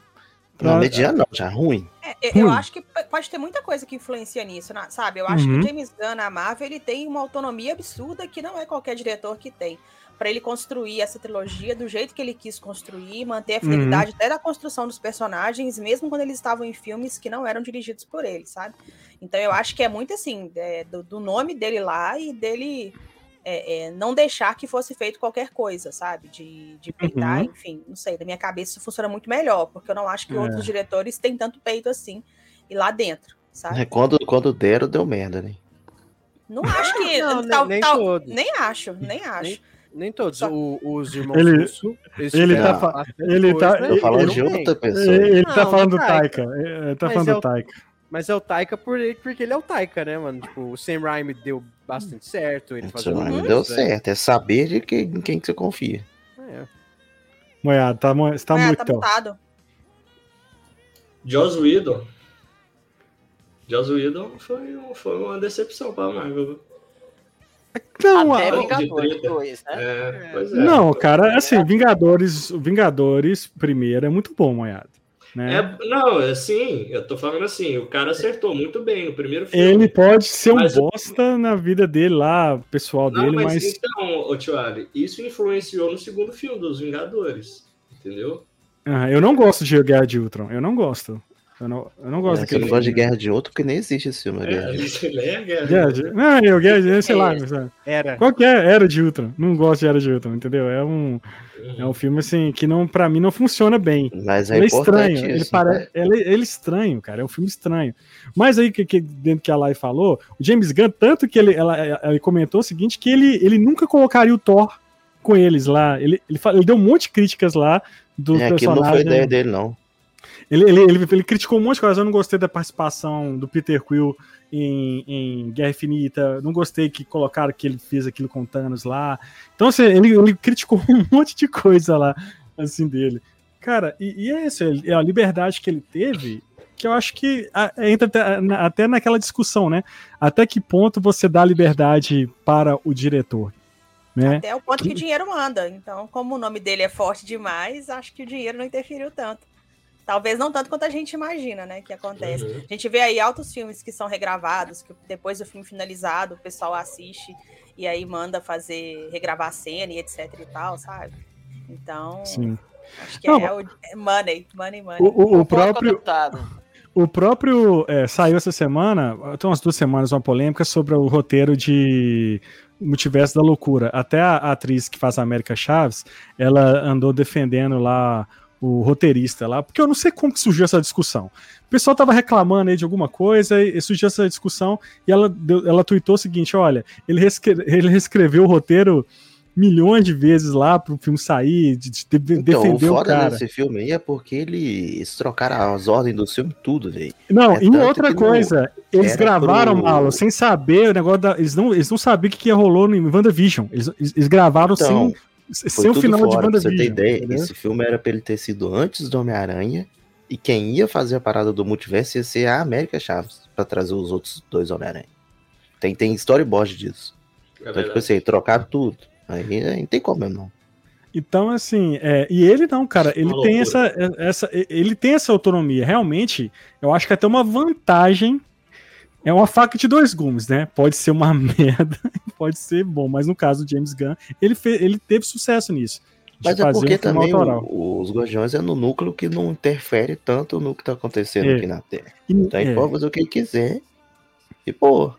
Não, mediano não, já ruim. É, eu- eu Hum. acho que pode ter muita coisa que influencia nisso, sabe? Eu acho que Uhum. o James Gunn na Marvel ele tem uma autonomia absurda que não é qualquer diretor que tem. Pra ele construir essa trilogia do jeito que ele quis construir, manter a Uhum. fidelidade até da construção dos personagens, mesmo quando eles estavam em filmes que não eram dirigidos por ele, sabe? Então eu acho que é muito assim, é, do, do nome dele lá e dele é, é, não deixar que fosse feito qualquer coisa, sabe? De, de peitar, Uhum. enfim, não sei, da minha cabeça isso funciona muito melhor, porque eu não acho que É. outros diretores têm tanto peito assim e lá dentro, sabe? É, Quando, quando deram, deu merda, né? Não acho que. Não, nem- tal- nem tal- todos. nem acho, nem acho. Nem todos. Só- O- os irmãos Ele- Russo, ele tiveram tá fa- ele tá- coisa, Tô falando ele- de outra pessoa. Ele, ele tá Não, falando do Taika. Taika. Ele tá Mas falando é do o- Taika. Mas é o Taika por ele, porque ele é o Taika, né, mano? Tipo, o Sam Raimi deu bastante certo. Ele fazendo não coisa, deu certo. É saber de quem, em quem que você confia. É. Moiado, tá, mo- você tá é, muito. tá mutado. Joss Whedon. Joss Whedon foi, um- foi uma decepção pra Marvel. Não, Até a- Vingadores treta. 2, né? É, pois é. não, cara, assim, Vingadores, Vingadores primeiro é muito bom, Moiado. Né? É, não, é assim, eu tô falando assim, o cara acertou muito bem no primeiro filme. Ele pode ser um bosta na vida dele lá, pessoal Não, dele, mas, mas. então, ô Tio Ali, isso influenciou no segundo filme dos Vingadores, entendeu? Ah, eu não gosto de Guerra de Ultron. Eu não gosto. Eu não, eu não gosto É, você daquele não gosta de. Guerra de Outro, porque nem existe esse filme. É, Guerra de ele é a guerra. Guerra de... Não, eu, Guerra de... sei lá. É. sabe? Era. Qual que é? Era de Ultron. Não gosto de Era de Ultron, entendeu? É um, é um filme assim que não, pra mim não funciona bem. Mas é Ele é estranho, ele, isso, pare... né? ele, ele é estranho, cara. É um filme estranho. Mas aí, que, que, dentro que a Lai falou, o James Gunn, tanto que ele, ela, ela comentou o seguinte: que ele, ele nunca colocaria o Thor com eles lá. Ele, ele, ele deu um monte de críticas lá do É, aquilo não foi personagem. ideia dele, não. Ele, ele, ele, ele criticou um monte de coisa. Eu não gostei da participação do Peter Quill em, em Guerra Infinita. Não gostei que colocaram que ele fez aquilo com Thanos lá. Então, assim, ele, ele criticou um monte de coisa lá, assim, dele. Cara, e, e é isso, é a liberdade que ele teve, que eu acho que entra até naquela discussão, né? Até que ponto você dá liberdade para o diretor, né? Até o ponto que o dinheiro manda. Então, como o nome dele é forte demais, acho que o dinheiro não interferiu tanto. Talvez não tanto quanto a gente imagina, né? Que acontece. Uhum. A gente vê aí altos filmes que são regravados, que depois do filme finalizado, o pessoal assiste e aí manda fazer, regravar a cena e etc e tal, sabe? Então, Sim. acho que Não, é o é money, money, money. O, o- o próprio, o deputado. O próprio. é, saiu essa semana, tem umas duas semanas, uma polêmica sobre o roteiro de Multiverso da Loucura. Até a, a atriz que faz a América Chaves, ela andou defendendo lá o roteirista lá, porque eu não sei como que surgiu essa discussão. O pessoal tava reclamando aí de alguma coisa e, e surgiu essa discussão e ela, deu, ela tweetou o seguinte: olha, ele, reescre- ele reescreveu o roteiro milhões de vezes lá pro filme sair, de, de- de- Então, o defender o foda cara. desse filme aí é porque eles trocaram as ordens do filme tudo, velho. Não, É e outra coisa, Eles gravaram, pro- Malo, sem saber o negócio da. Eles não, eles não sabiam o que, que rolou no WandaVision. Eles, eles eles gravaram Então, sem, Foi sem o final de fora, pra você ter ideia, entendeu? esse filme era pra ele ter sido antes do Homem-Aranha, e quem ia fazer a parada do multiverso ia ser a América Chaves, pra trazer os outros dois Homem-Aranha. Tem, tem storyboard disso. É Então, tipo assim, trocaram tudo. Aí não tem como não. Então, assim, é, e ele não, cara, ele Uma tem loucura. essa, essa, ele tem essa autonomia. Realmente, eu acho que até uma vantagem. É uma faca de dois gumes, né? Pode ser uma merda, pode ser bom, mas no caso do James Gunn, ele, fe, ele teve sucesso nisso. Mas é porque um também o- os Guardiões é no núcleo que não interfere tanto no que tá acontecendo É. aqui na Terra. Então ele é, pode fazer o que ele quiser. E, pô.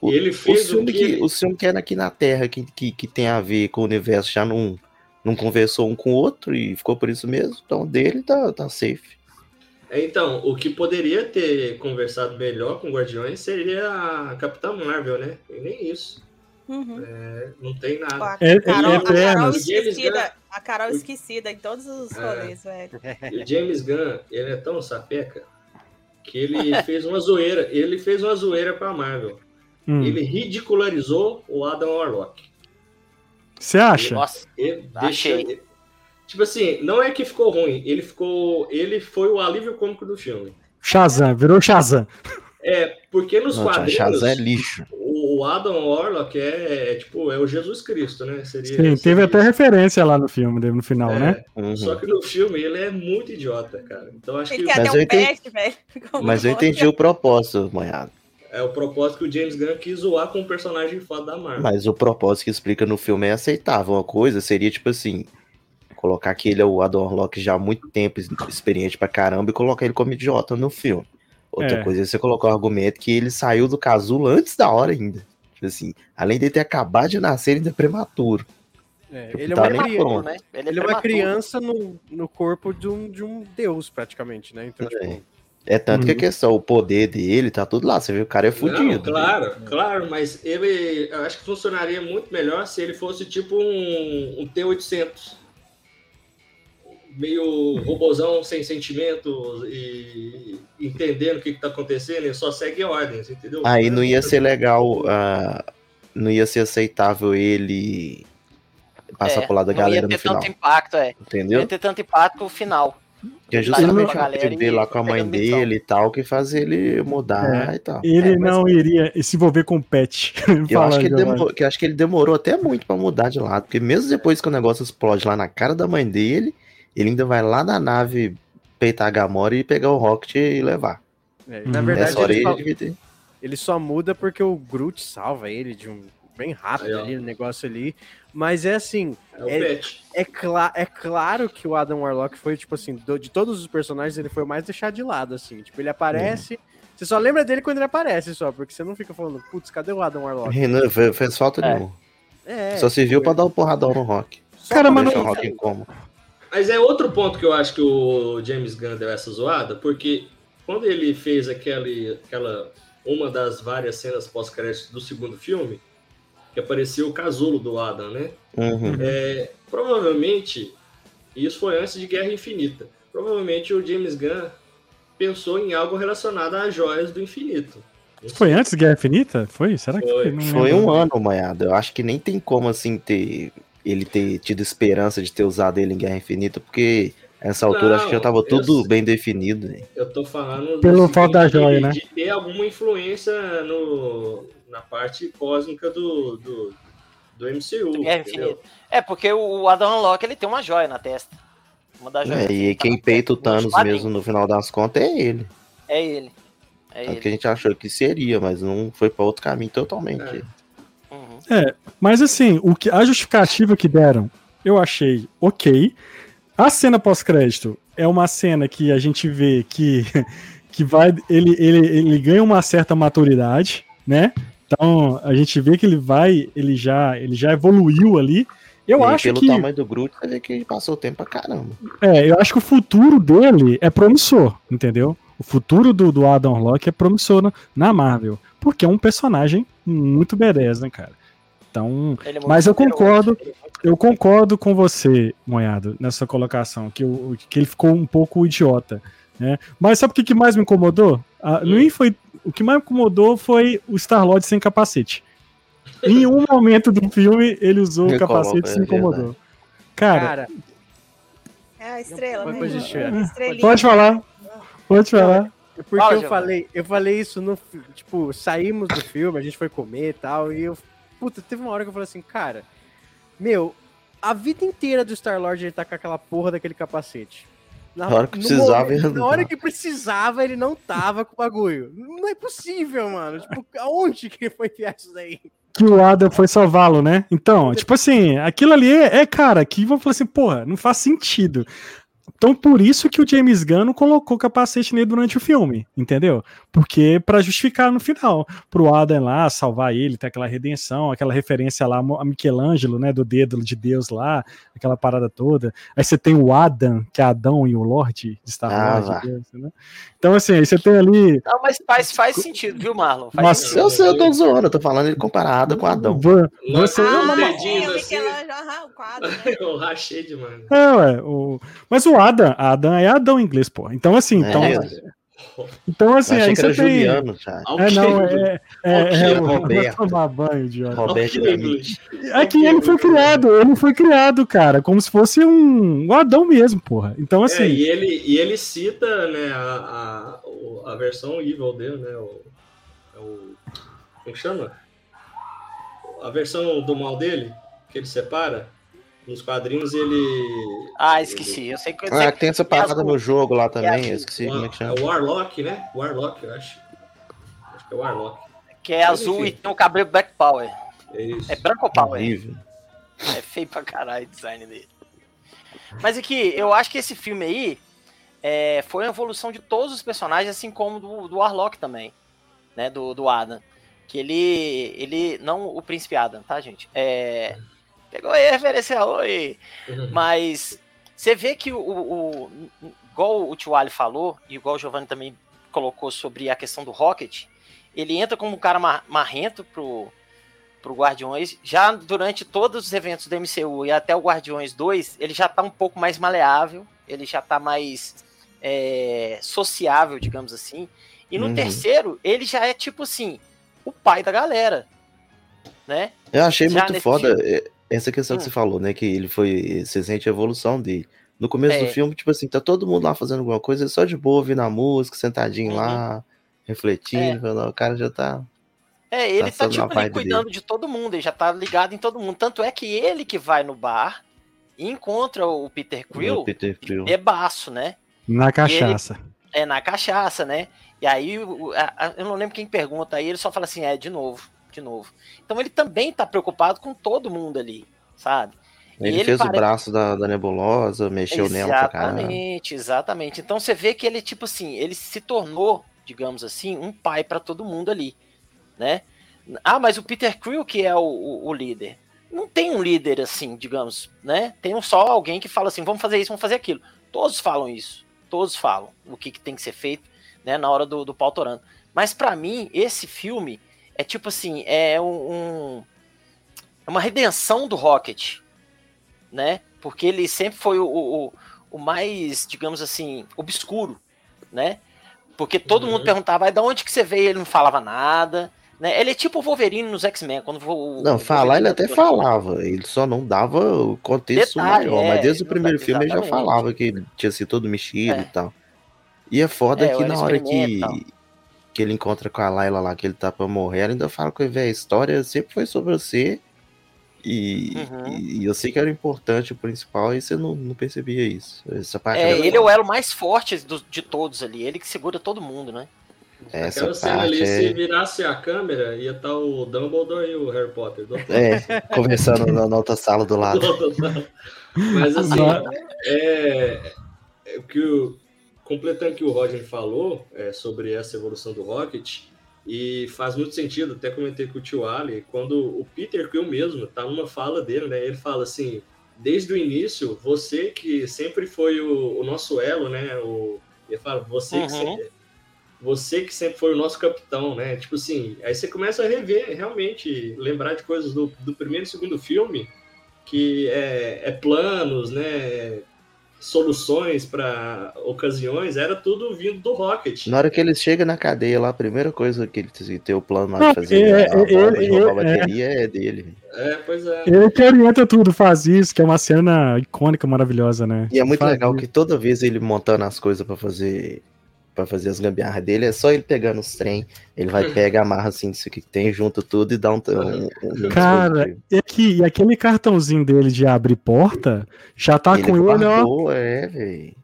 O, E ele o fez o filme que que, ele- o filme que era aqui na Terra, que, que, que tem a ver com o universo, já não, não conversou um com o outro e ficou por isso mesmo. Então dele tá, tá safe. É, Então, o que poderia ter conversado melhor com Guardiões seria a Capitã Marvel, né? E nem isso. Uhum. É, não tem nada. A É- é Carol, a Carol esquecida, a Carol esquecida em todos os É. rolês, velho. O James Gunn, ele é tão sapeca que ele fez uma zoeira. Ele fez uma zoeira com a Marvel. hum. Ele ridicularizou o Adam Warlock. Você acha? Nossa, Ele Achei. deixa- Tipo assim, não é que ficou ruim, ele ficou. Ele foi o alívio cômico do filme. Shazam, virou Shazam. É, porque nos Não, quadrinhos. Shazam é lixo. O Adam Warlock é, é, tipo, é o Jesus Cristo, né? Seria, Sim, seria teve até referência lá no filme, dele, no final, É, né? Uhum. Só que no filme ele é muito idiota, cara. Então acho Ele que tem Mas até eu um entendi- pet, Mas eu entendi o propósito, manhado. é o propósito que o James Gunn quis zoar com um personagem foda da Marvel. Mas o propósito que explica no filme é aceitável. Uma coisa seria, tipo assim, colocar que ele é o Adam Warlock já há muito tempo, experiente pra caramba, e colocar ele como idiota no filme. Outra É. coisa é você colocar o argumento que ele saiu do casulo antes da hora ainda. Tipo assim, além de ter acabado de nascer ainda prematuro. É, ele é Tá pronto. né? Ele é, ele é uma criança no, no corpo de um, de um deus, praticamente, né? Então, É. tipo, É tanto que a Uhum. questão, o poder dele, tá tudo lá. Você viu, o cara é fudido. claro, claro, mas ele. Eu acho que funcionaria muito melhor se ele fosse tipo um, um T-800. Meio robozão sem sentimentos e entendendo o que, que tá acontecendo, ele só segue ordens, entendeu? Aí não ia ser legal, ah, não ia ser aceitável ele passar É, pro lado da não galera ia no ter final. tanto impacto, é. Não Entendeu? ia ter tanto impacto no final. Que é tá justamente o galera que lá com a mãe dele e tal, que faz ele mudar e tal. Ele É, mas- não iria se envolver com o pet. Eu acho, que demorou, que eu acho que ele demorou até muito pra mudar de lado, porque mesmo depois que o negócio explode lá na cara da mãe dele, ele ainda vai lá na nave peitar a Gamora e pegar o Rocket e levar. é, Hum. na verdade, ele ele só, ele só muda porque o Groot salva ele de um bem rápido ali, o negócio ali. Mas é assim, É É- é, cla é claro que o Adam Warlock foi, tipo assim, do- de todos os personagens, ele foi o mais deixado de lado, assim. Tipo, ele aparece. Você só lembra dele quando ele aparece, só, porque você não fica falando, putz, cadê o Adam Warlock? Renan fez, falta É. nenhuma. É, Só serviu pra dar um porradão no Rock. só Cara, mas Deixar Mas é outro ponto que eu acho que o James Gunn deu essa zoada, porque quando ele fez aquele, aquela uma das várias cenas pós-créditos do segundo filme, que apareceu o casulo do Adam, né? Uhum. É, provavelmente, isso foi antes de Guerra Infinita. Provavelmente o James Gunn pensou em algo relacionado às joias do infinito. Foi antes de Guerra Infinita? Foi? Será que Foi. foi? Não Foi um ano, Maiado. Eu acho que nem tem como, assim, ter ele ter tido esperança de ter usado ele em Guerra Infinita, porque nessa altura Não, acho que já tava eu tudo sei. bem definido. né? Eu tô falando Pelo fato da joia, de, né? de ter alguma influência no, na parte cósmica do, do, do MCU. É, porque o Adam Locke ele tem uma joia na testa. Uma das joias. É, e Tá quem peita o Thanos mesmo no final das contas é ele. É ele. É Tanto ele. que a gente achou que seria, mas não foi pra outro caminho totalmente. É. Uhum. Mas assim, o que, a justificativa que deram, eu achei ok. A cena pós-crédito é uma cena que a gente vê que, que vai. Ele, ele, ele ganha uma certa maturidade, né? Então a gente vê que ele vai, ele já, ele já evoluiu ali. Eu e acho pelo que. tamanho do Groot, vê que ele passou tempo pra caramba. É, eu acho que o futuro dele é promissor, entendeu? O futuro do, do Adam Warlock é promissor na, na Marvel. Porque é um personagem muito badass, né, cara? Então, é Mas eu concordo. eu concordo com você, Moiado, nessa colocação, que, o, que ele ficou um pouco idiota. Né? Mas sabe o que, que mais me incomodou? Ah, nem foi o que mais me incomodou foi o Star-Lord sem capacete. Em um momento do filme, ele usou o Me capacete coloca, e é se incomodou. Cara, Cara, É a estrela, né? A estrelinha. pode falar. Pode falar. É Porque Fala, eu falei, eu falei isso no. Tipo, saímos do filme, a gente foi comer e tal, e eu. Puta, teve uma hora que eu falei assim, cara, meu, a vida inteira do Star-Lord ele tá com aquela porra daquele capacete. Na, Na hora que precisava, momento- ele não Na hora tava. que precisava, ele não tava com o bagulho. Não é possível, mano. Tipo, aonde que foi enfiar isso daí? Que o Adam foi salvá-lo, né? Então, tipo assim, aquilo ali é, é, cara, que vou falar assim, porra, não faz sentido. Então, por isso que o James Gunn não colocou capacete nele durante o filme, entendeu? Porque pra justificar no final, pro Adam lá salvar ele, ter aquela redenção, aquela referência lá a Michelangelo, né, do dedo de Deus lá, aquela parada toda. Aí você tem o Adam, que é Adão e o Lorde de Star Ah, Wars, vá. Deus, né? Então, assim, aí você tem ali Não, mas faz, faz sentido, viu, Marlon? Faz Nossa, sentido. Eu sei, eu tô zoando, eu tô falando ele comparado com Adão. você Ah, uns sim, dedinhos o assim. Michelangelo, aham, o quadro, né? Eu rachei demais. É, ué, o... Mas o Adam, Adam é Adão em inglês, pô. Então, assim, É então, então assim, aí você tem. Juliano, cara. É, não, é, é, é, é Roberto. tomar banho, idiota. Roberto. É que ele foi criado, ele foi criado, cara, como se fosse um, um Adão mesmo, porra. Então, É, assim, e, ele, e ele cita né, a, a, a versão evil dele, né? O, é o, como chama? A versão do mal dele, que ele separa. Nos quadrinhos ele. Ah, esqueci. Eu sei que eu Ah, sei que tem essa parada no jogo lá também, É, esqueci como é que chama. É o Warlock, né? Warlock, eu acho. Acho que é o Warlock. que é azul e tem um cabelo Black Power. É isso. É branco ou Power? Horrível. É feio pra caralho o design dele. Mas aqui, eu acho que esse filme aí é, foi uma evolução de todos os personagens, assim como do, do Warlock também, né? Do, do Adam. Que ele. ele. Não o príncipe Adam, tá, gente? É. Pegou aí a referência, oi! Mas você vê que o, o, o- igual o Tio Ali falou, e igual o Giovanni também colocou sobre a questão do Rocket, ele entra como um cara mar- marrento pro, pro Guardiões. Já durante todos os eventos do MCU e até o Guardiões 2, ele já tá um pouco mais maleável, ele já tá mais é, sociável, digamos assim. E no Uhum. terceiro, ele já é tipo assim, o pai da galera, né? Eu achei Já muito foda filme. É, essa questão que Hum. você falou, né? Que ele foi. Você sente a evolução dele. No começo É. do filme, tipo assim, tá todo mundo lá fazendo alguma coisa, ele só de boa, ouvindo a música, sentadinho Uhum. lá, refletindo, É. falando, "Ó, o cara já tá. É, ele tá, na tipo ali cuidando de todo mundo, ele já tá ligado em todo mundo. Tanto é que ele que vai no bar e encontra o Peter o Quill Peter Quill. bebaço, né? na cachaça. É na cachaça, né? E aí, o- eu não lembro quem pergunta, aí ele só fala assim, é, de novo, de novo. Então ele também tá preocupado com todo mundo ali, sabe? Ele, ele fez pare- o braço da, da nebulosa, mexeu nela pra caralho. Exatamente, exatamente. Então você vê que ele, tipo assim, ele se tornou, digamos assim, um pai pra todo mundo ali, né? Ah, mas o Peter Quill que é o, o- o líder. Não tem um líder assim, digamos, né? Tem só alguém que fala assim, vamos fazer isso, vamos fazer aquilo. Todos falam isso, todos falam o que, que tem que ser feito, né? Na hora do, do pau torando. Mas pra mim, esse filme é tipo assim, é um, é uma redenção do Rocket, né? Porque ele sempre foi o, o, o mais, digamos assim, obscuro, né? Porque todo Uhum. mundo perguntava, "Ai, da onde que você veio? Ele não falava nada, né? Ele é tipo o Wolverine nos X-Men, quando o, Não, falar ele até falava, ele só não dava o contexto Detalhe, maior, é, mas desde o primeiro dá- filme ele já falava que ele tinha sido todo mexido É. e tal. E é foda É, que na hora que, que ele encontra com a Layla lá, que ele tá pra morrer, ela ainda fala com ele, velho, a história sempre foi sobre você e, Uhum. e, e eu sei que era importante o principal e você não, não percebia isso. Essa parte É, ele é o elo mais forte do- de todos ali, ele que segura todo mundo, né? Essa Aquela cena parte ali, é- se virasse a câmera, ia estar o Dumbledore e o Harry Potter. É, conversando na, na outra sala do lado. Do outro lado. Mas assim, é, é o que o, completando o que o Roger falou é, sobre essa evolução do Rocket, e faz muito sentido, até comentei com o tio Ali, quando o Peter Quill mesmo tá numa fala dele, né? Ele fala assim, desde o início, você que sempre foi o, o nosso elo, né? O, ele fala, você que Uhum. sempre, você que sempre foi o nosso capitão, né? Tipo assim, aí você começa a rever, realmente, lembrar de coisas do, do primeiro e segundo filme, que é, é planos, né? Soluções para ocasiões, era tudo vindo do Rocket. Na hora que eles chegam na cadeia lá, a primeira coisa que ele tem o plano lá de fazer é- a bomba de é- roubar a é- bateria é dele. É, pois é. Ele que orienta tudo, faz isso, que é uma cena icônica, maravilhosa, né? E é muito Faz legal isso. que toda vez ele montando as coisas pra fazer para fazer as gambiarras dele, é só ele pegando os trem, ele vai pega, amarra assim isso que tem, junta tudo e dá um, um, um Cara, dispositivo. E, aqui, e aquele cartãozinho dele de abrir porta já tá ele com ele, ó. guardou, é, velho.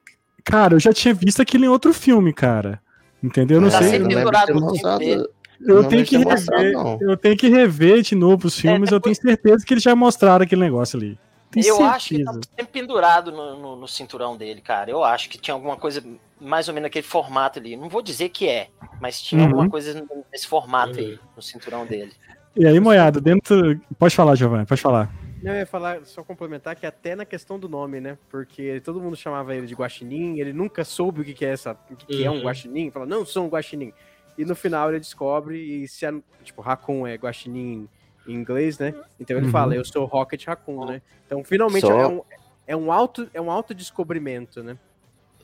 Cara, eu já tinha visto aquilo em outro filme, cara. Entendeu? Eu não Tá sei. não lembro pendurado de ter no mostrado- dele. Eu não tenho que mostrado, rever. não. Eu tenho que rever de novo os filmes. É, eu tenho certeza que eles já mostraram aquele negócio ali. Tenho Eu certeza. acho que tá sempre pendurado no, no- no cinturão dele, cara. Eu acho que tinha alguma coisa mais ou menos naquele formato ali. Não vou dizer que é, mas tinha Uhum. alguma coisa nesse formato Uhum. aí, no cinturão dele. E aí, moiado, dentro. Pode falar, Giovanni, pode falar. Não, eu ia falar, só complementar que até na questão do nome, né? Porque todo mundo chamava ele de guaxinim, ele nunca soube o que, que é essa, o que, que é um Uhum. guaxinim, fala, não, sou um guaxinim. E no final ele descobre, e se a, tipo, Raccoon é guaxinim em inglês, né? Então ele Uhum. fala, eu sou Rocket Raccoon, né? Então finalmente Só- é um, é um auto, é um autodescobrimento, né?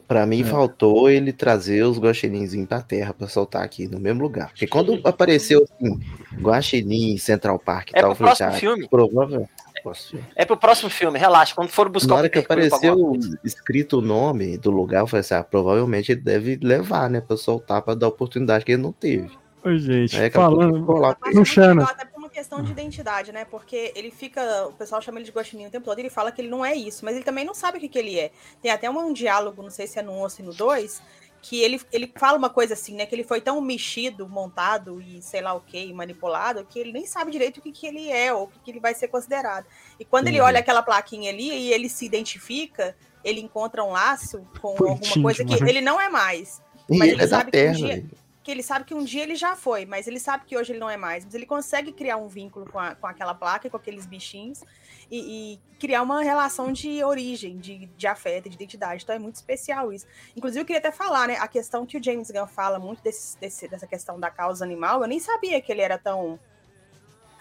Pra mim, É. faltou ele trazer os guaxininzinhos pra terra pra soltar aqui no mesmo lugar. Porque quando apareceu assim, Guaxinim, Central Park e É tal, pro eu falei, próximo ah, filme. provável. Posso- É pro próximo filme, relaxa. Quando for buscar Na o hora que apareceu escrito o nome do lugar, eu falei assim, ah, provavelmente ele deve levar, né, pra soltar, pra dar oportunidade que ele não teve. Oi, gente. Aí falando. lá. Parte é questão de identidade, né? Porque ele fica. O pessoal chama ele de guaxinim o tempo todo e ele fala que ele não é isso, mas ele também não sabe o que, que ele é. Tem até um diálogo, não sei se é no 1 ou se no 2, que ele, ele fala uma coisa assim, né? Que ele foi tão mexido, montado e sei lá o que, manipulado, que ele nem sabe direito o que, que ele é ou o que, que ele vai ser considerado. E quando ele Uhum. olha aquela plaquinha ali e ele se identifica, ele encontra um laço com alguma Bonitinho coisa que ele não é mais E Mas ele ele é da sabe que um terra, dia-. Que ele sabe que um dia ele já foi, mas ele sabe que hoje ele não é mais. Mas ele consegue criar um vínculo com, a- com aquela placa com aqueles bichinhos e, e criar uma relação de origem, de, de afeto, de identidade. Então é muito especial isso. Inclusive, eu queria até falar, né? A questão que o James Gunn fala muito desse, desse- dessa questão da causa animal, eu nem sabia que ele era tão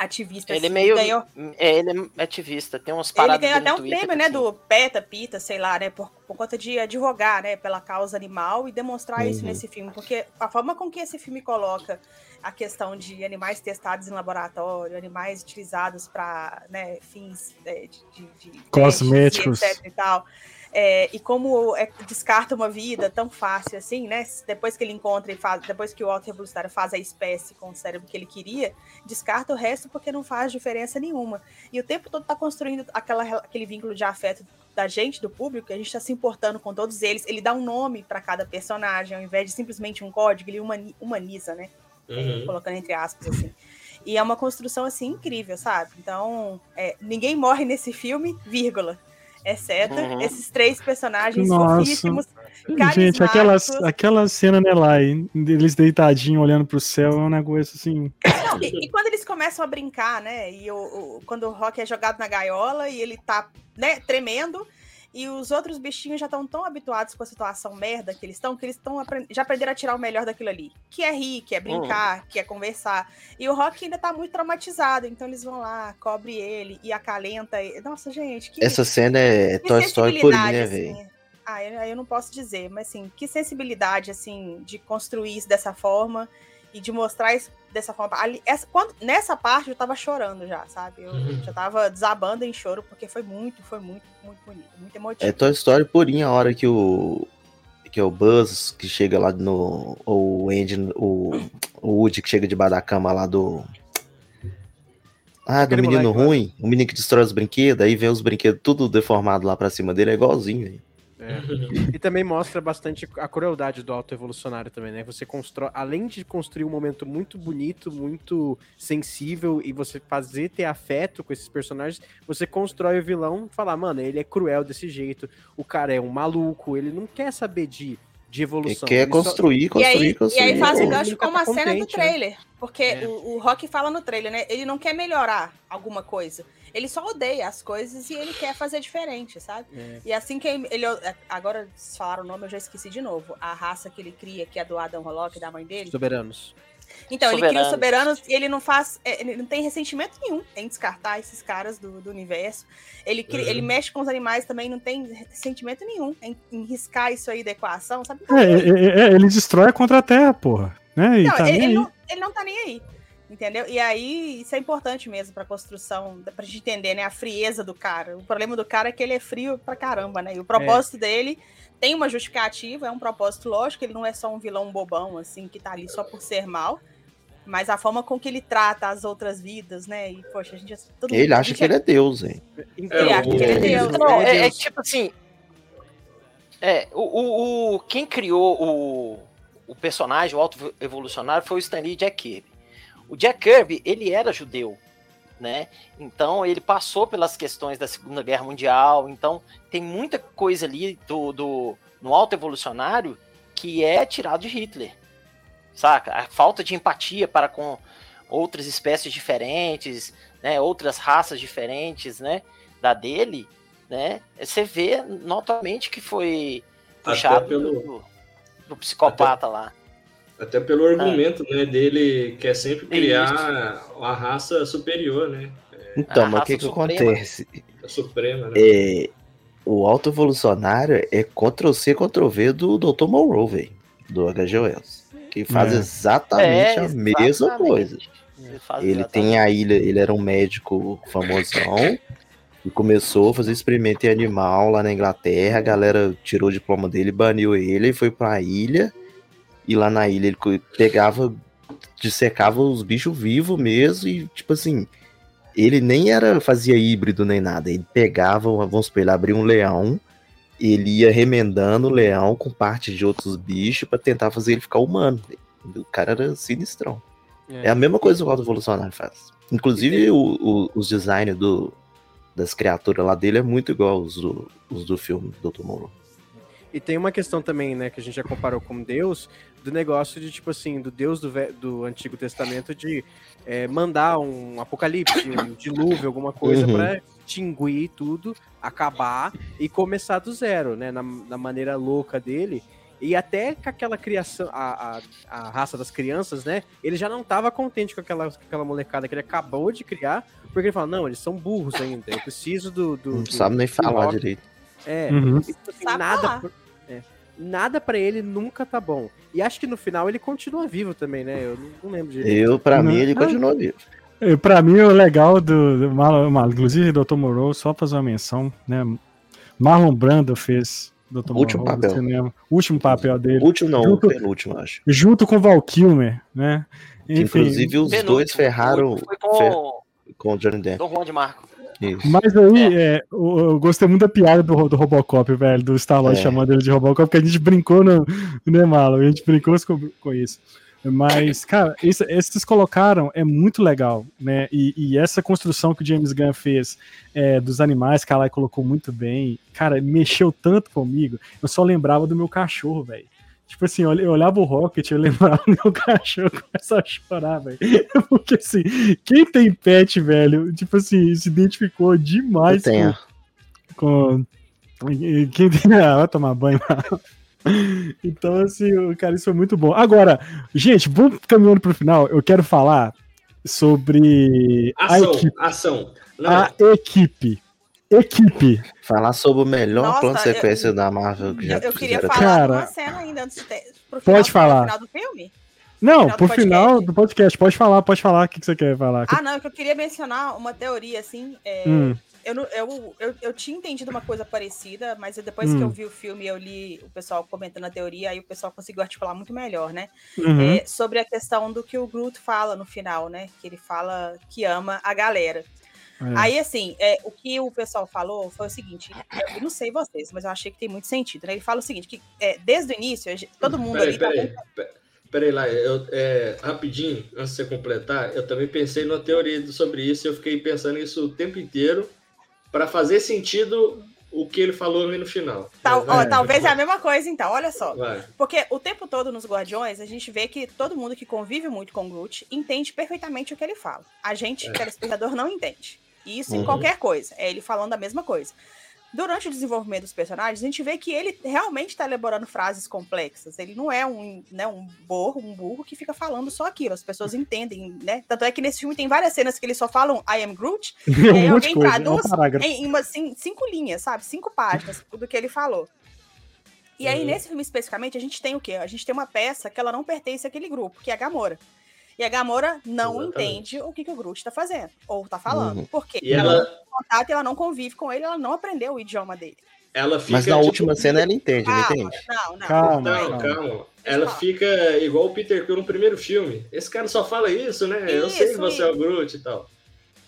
ativista Ele é assim. meio. Ganhou, É, ele é ativista, tem umas ele paradas. ganhou dele até um Twitter prêmio, né, assim, do PETA, PITA, sei lá, né, por, por conta de advogar, né, pela causa animal e demonstrar isso Uhum. nesse filme, porque a forma com que esse filme coloca a questão de animais testados em laboratório, animais utilizados para, né, fins é, de, de- de Cosméticos. etc e tal, é, e como é, descarta uma vida tão fácil assim, né? Depois que ele encontra e faz, depois que o Otto Revolucionário faz a espécie com o cérebro que ele queria, descarta o resto porque não faz diferença nenhuma. E o tempo todo tá construindo aquela, aquele vínculo de afeto da gente, do público, a gente tá se importando com todos eles. Ele dá um nome para cada personagem, ao invés de simplesmente um código, ele humani- humaniza, né? Uhum. colocando entre aspas, assim. E é uma construção, assim, incrível, sabe? Então, é, ninguém morre nesse filme, vírgula. Exceto Uhum. esses três personagens Nossa. fofíssimos, Gente, aquela, aquela cena, né, lá, eles deitadinhos olhando pro céu, é um negócio assim. Não, e, e quando eles começam a brincar, né? E o, o- quando o Rock é jogado na gaiola e ele tá, né, tremendo, e os outros bichinhos já estão tão habituados com a situação merda que eles estão, que eles estão já aprenderam a tirar o melhor daquilo ali. Que é rir, que é brincar, que é conversar. E o Rock ainda tá muito traumatizado, então eles vão lá, cobre ele e acalenta. ele. Nossa, gente, que. Essa cena é Toy Story purinha, né, velho? assim. Ah, eu, eu não posso dizer, mas assim, que sensibilidade, assim, de construir isso dessa forma e de mostrar isso dessa forma. Ali, essa, quando, nessa parte eu tava chorando já, sabe? Eu Uhum. já tava desabando em choro, porque foi muito, foi muito, muito bonito, muito emotivo. É Toy Story purinha a hora que o. Que é o Buzz que chega lá no. Ou o Andy, o, o Woody que chega debaixo da cama lá do. Ah, do Aquele menino moleque ruim, o menino que destrói os brinquedos, aí vem os brinquedos tudo deformado lá pra cima dele, é igualzinho, velho. É. E também mostra bastante a crueldade do autoevolucionário também, né? Você constrói, além de construir um momento muito bonito, muito sensível e você fazer ter afeto com esses personagens, você constrói o vilão, falar, mano, ele é cruel desse jeito, o cara é um maluco, ele não quer saber de, de Ele evolução. quer ele só- construir, E construir, aí, e construir. aí faz Ele um gancho com tá uma cena do né? trailer. Porque É. o, o Rock fala no trailer, né? Ele não quer melhorar alguma coisa. Ele só odeia as coisas e ele quer fazer diferente, sabe? É. E assim que ele. Agora, vocês falaram o nome, eu já esqueci de novo. A raça que ele cria, que é do Adam Hollock, da mãe dele. Soberanos. Então, ele cria os Soberanos. soberanos e ele não faz. é, Ele não tem ressentimento nenhum em descartar esses caras do, do universo. Ele, cria- Uhum. ele mexe com os animais também, não tem ressentimento nenhum em, em riscar isso aí da equação, sabe? É, é, é, ele destrói contra a Terra, porra. Né? E Não, tá ele, nem ele aí. não, ele não tá nem aí. Entendeu? E aí, isso é importante mesmo pra construção, pra gente entender, né? A frieza do cara. O problema do cara é que ele é frio pra caramba, né? E o propósito dele tem uma justificativa, é um propósito lógico, ele não é só um vilão bobão, assim, que tá ali só por ser mal. Mas a forma com que ele trata as outras vidas, né? E, poxa, a gente. Todo mundo- Ele a acha gente que ele é Deus, hein? Ele acha que ele é Deus. Não, é, é tipo assim. É, o, o, o- quem criou o, o personagem, o alto evolucionário, foi o Stanley Jack Kirby. O Jack Kirby, ele era judeu, né? Então ele passou pelas questões da Segunda Guerra Mundial. Então tem muita coisa ali do, do no alto evolucionário que é tirado de Hitler, saca? A falta de empatia para com outras espécies diferentes, né? Outras raças diferentes, né? Da dele, né? Você vê notamente que foi Até puxado pelo- do, do psicopata lá. Até pelo argumento, né, dele quer sempre É criar a raça superior, né? Então, A mas o que que acontece? A suprema, né? É, o alto evolucionário é Ctrl-C, Ctrl-V do Dr. Monroe, velho. Do H.G. Wells. Que faz É. exatamente a mesma exatamente. coisa. Ele, Ele tem a ilha, ele era um médico famosão e começou a fazer experimento em animal lá na Inglaterra. A galera tirou o diploma dele, baniu ele e foi pra ilha. E lá na ilha ele pegava, dissecava os bichos vivos mesmo e, tipo assim, ele nem era, fazia híbrido nem nada. Ele pegava, vamos supor, ele abria um leão, ele ia remendando o leão com parte de outros bichos pra tentar fazer ele ficar humano. O cara era sinistrão. É a mesma coisa que o Alto Evolucionário faz. Inclusive, o- o- os designs do, das criaturas lá dele é muito igual os do, os do filme do Dr. Monroe. E tem uma questão também, né, que a gente já comparou com Deus, do negócio de, tipo assim, do Deus do, do Antigo Testamento de é, mandar um apocalipse, um dilúvio, alguma coisa Uhum. pra extinguir tudo, acabar e começar do zero, né, na, na maneira louca dele. E até com aquela criação, a, a, a raça das crianças, né, ele já não tava contente com aquela, com aquela molecada que ele acabou de criar, porque ele fala, não, eles são burros ainda, eu preciso do... do Não do- sabe nem do falar Loki." direito. É, Uhum. tipo assim, Sabe nada, falar. Nada para ele nunca tá bom. E acho que no final ele continua vivo também, né? Eu não, não lembro direito. Eu, pra Não. mim, ele Ah. continua vivo. E Pra mim, o legal do, do Marlon, inclusive Dr. Moreau, só fazer uma menção, né? Marlon Brando fez Dr. O último Moreau no papel. cinema. O último papel dele. Último não, Junto- o penúltimo, acho. Junto com o Val Kilmer, né? Que, inclusive, os Penúltimo, dois ferraram com fer- o com o Johnny Depp. Juan de Marco. Isso. Mas aí, é, eu, eu gostei muito da piada do, do Robocop, velho, do Star-Lord É. chamando ele de Robocop, porque a gente brincou no, né, Malo? A gente brincou com, com isso. Mas, cara, isso, esse que vocês colocaram é muito legal, né? E, e essa construção que o James Gunn fez é, dos animais, que a Lai colocou muito bem, cara, mexeu tanto comigo. Eu só lembrava do meu cachorro, velho. Tipo assim, eu olhava o Rocket, eu lembrava meu cachorro começava a chorar, velho. Porque assim, quem tem pet, velho, tipo assim, se identificou Eu demais tenho. com. Quem tem. Ah, vai tomar banho. Então, assim, o cara, isso foi muito bom. Agora, gente, vamos caminhando pro final. Eu quero falar sobre a Ação, equipe. ação. Não, A equipe. Equipe. Falar sobre o melhor Nossa, plano de eu- sequência da Marvel que já Eu, eu queria fizeram. falar Cara, uma cena ainda antes de ter, pro final, pode falar. final do filme. Não, Final do pro final podcast. do podcast. Pode falar, pode falar. O que que você quer falar? Ah, não, é que eu queria mencionar uma teoria, assim. é, Hum, eu, eu, eu, eu tinha entendido uma coisa parecida, mas depois que Hum. eu vi o filme eu li o pessoal comentando a teoria, aí o pessoal conseguiu articular muito melhor, né? uhum. É, sobre a questão do que o Groot fala no final, né? Que ele fala que ama a galera. É. Aí, assim, é, o que o pessoal falou foi o seguinte: eu não sei vocês, mas eu achei que tem muito sentido, né? Ele fala o seguinte: que é, desde o início, todo mundo Peraí, ali tá peraí. pe- Peraí lá, eu, é, rapidinho, antes de você completar, eu também pensei numa teoria sobre isso, e eu fiquei pensando isso o tempo inteiro para fazer sentido o que ele falou ali no final. Tal- ó, vai, talvez é a mesma coisa, então, olha só. vai. Porque o tempo todo nos Guardiões, a gente vê que todo mundo que convive muito com o Groot entende perfeitamente o que ele fala. A gente, É. telespectador, não entende. E isso em Uhum. qualquer coisa. É ele falando a mesma coisa. Durante o desenvolvimento dos personagens, a gente vê que ele realmente está elaborando frases complexas. Ele não é um, né, um borro, um burro que fica falando só aquilo. As pessoas entendem, né? Tanto é que nesse filme tem várias cenas que eles só falam I am Groot, e aí Um monte de alguém coisa, traduz um parágrafo. em, umas cin- cinco linhas, sabe? Cinco páginas do que ele falou. E aí, Uhum. nesse filme especificamente, a gente tem o quê? A gente tem uma peça que ela não pertence àquele grupo, que é a Gamora. E a Gamora não Exatamente. entende o que, que o Groot tá fazendo, ou tá falando. Uhum. Por quê? E ela, contato e ela não convive com ele, ela não aprendeu o idioma dele. ela fica. Mas na tipo, última cena ela entende, não Calma, entende? não, não. Calma, Não, calma. calma. Ela fica igual o Peter Quill no primeiro filme. Esse cara só fala isso, né? Eu sei que Isso, você é o Groot e tal.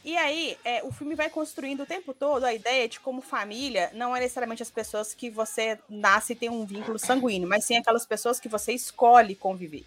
E aí, é, o filme vai construindo o tempo todo a ideia de como família não é necessariamente as pessoas que você nasce e tem um vínculo sanguíneo, mas sim aquelas pessoas que você escolhe conviver.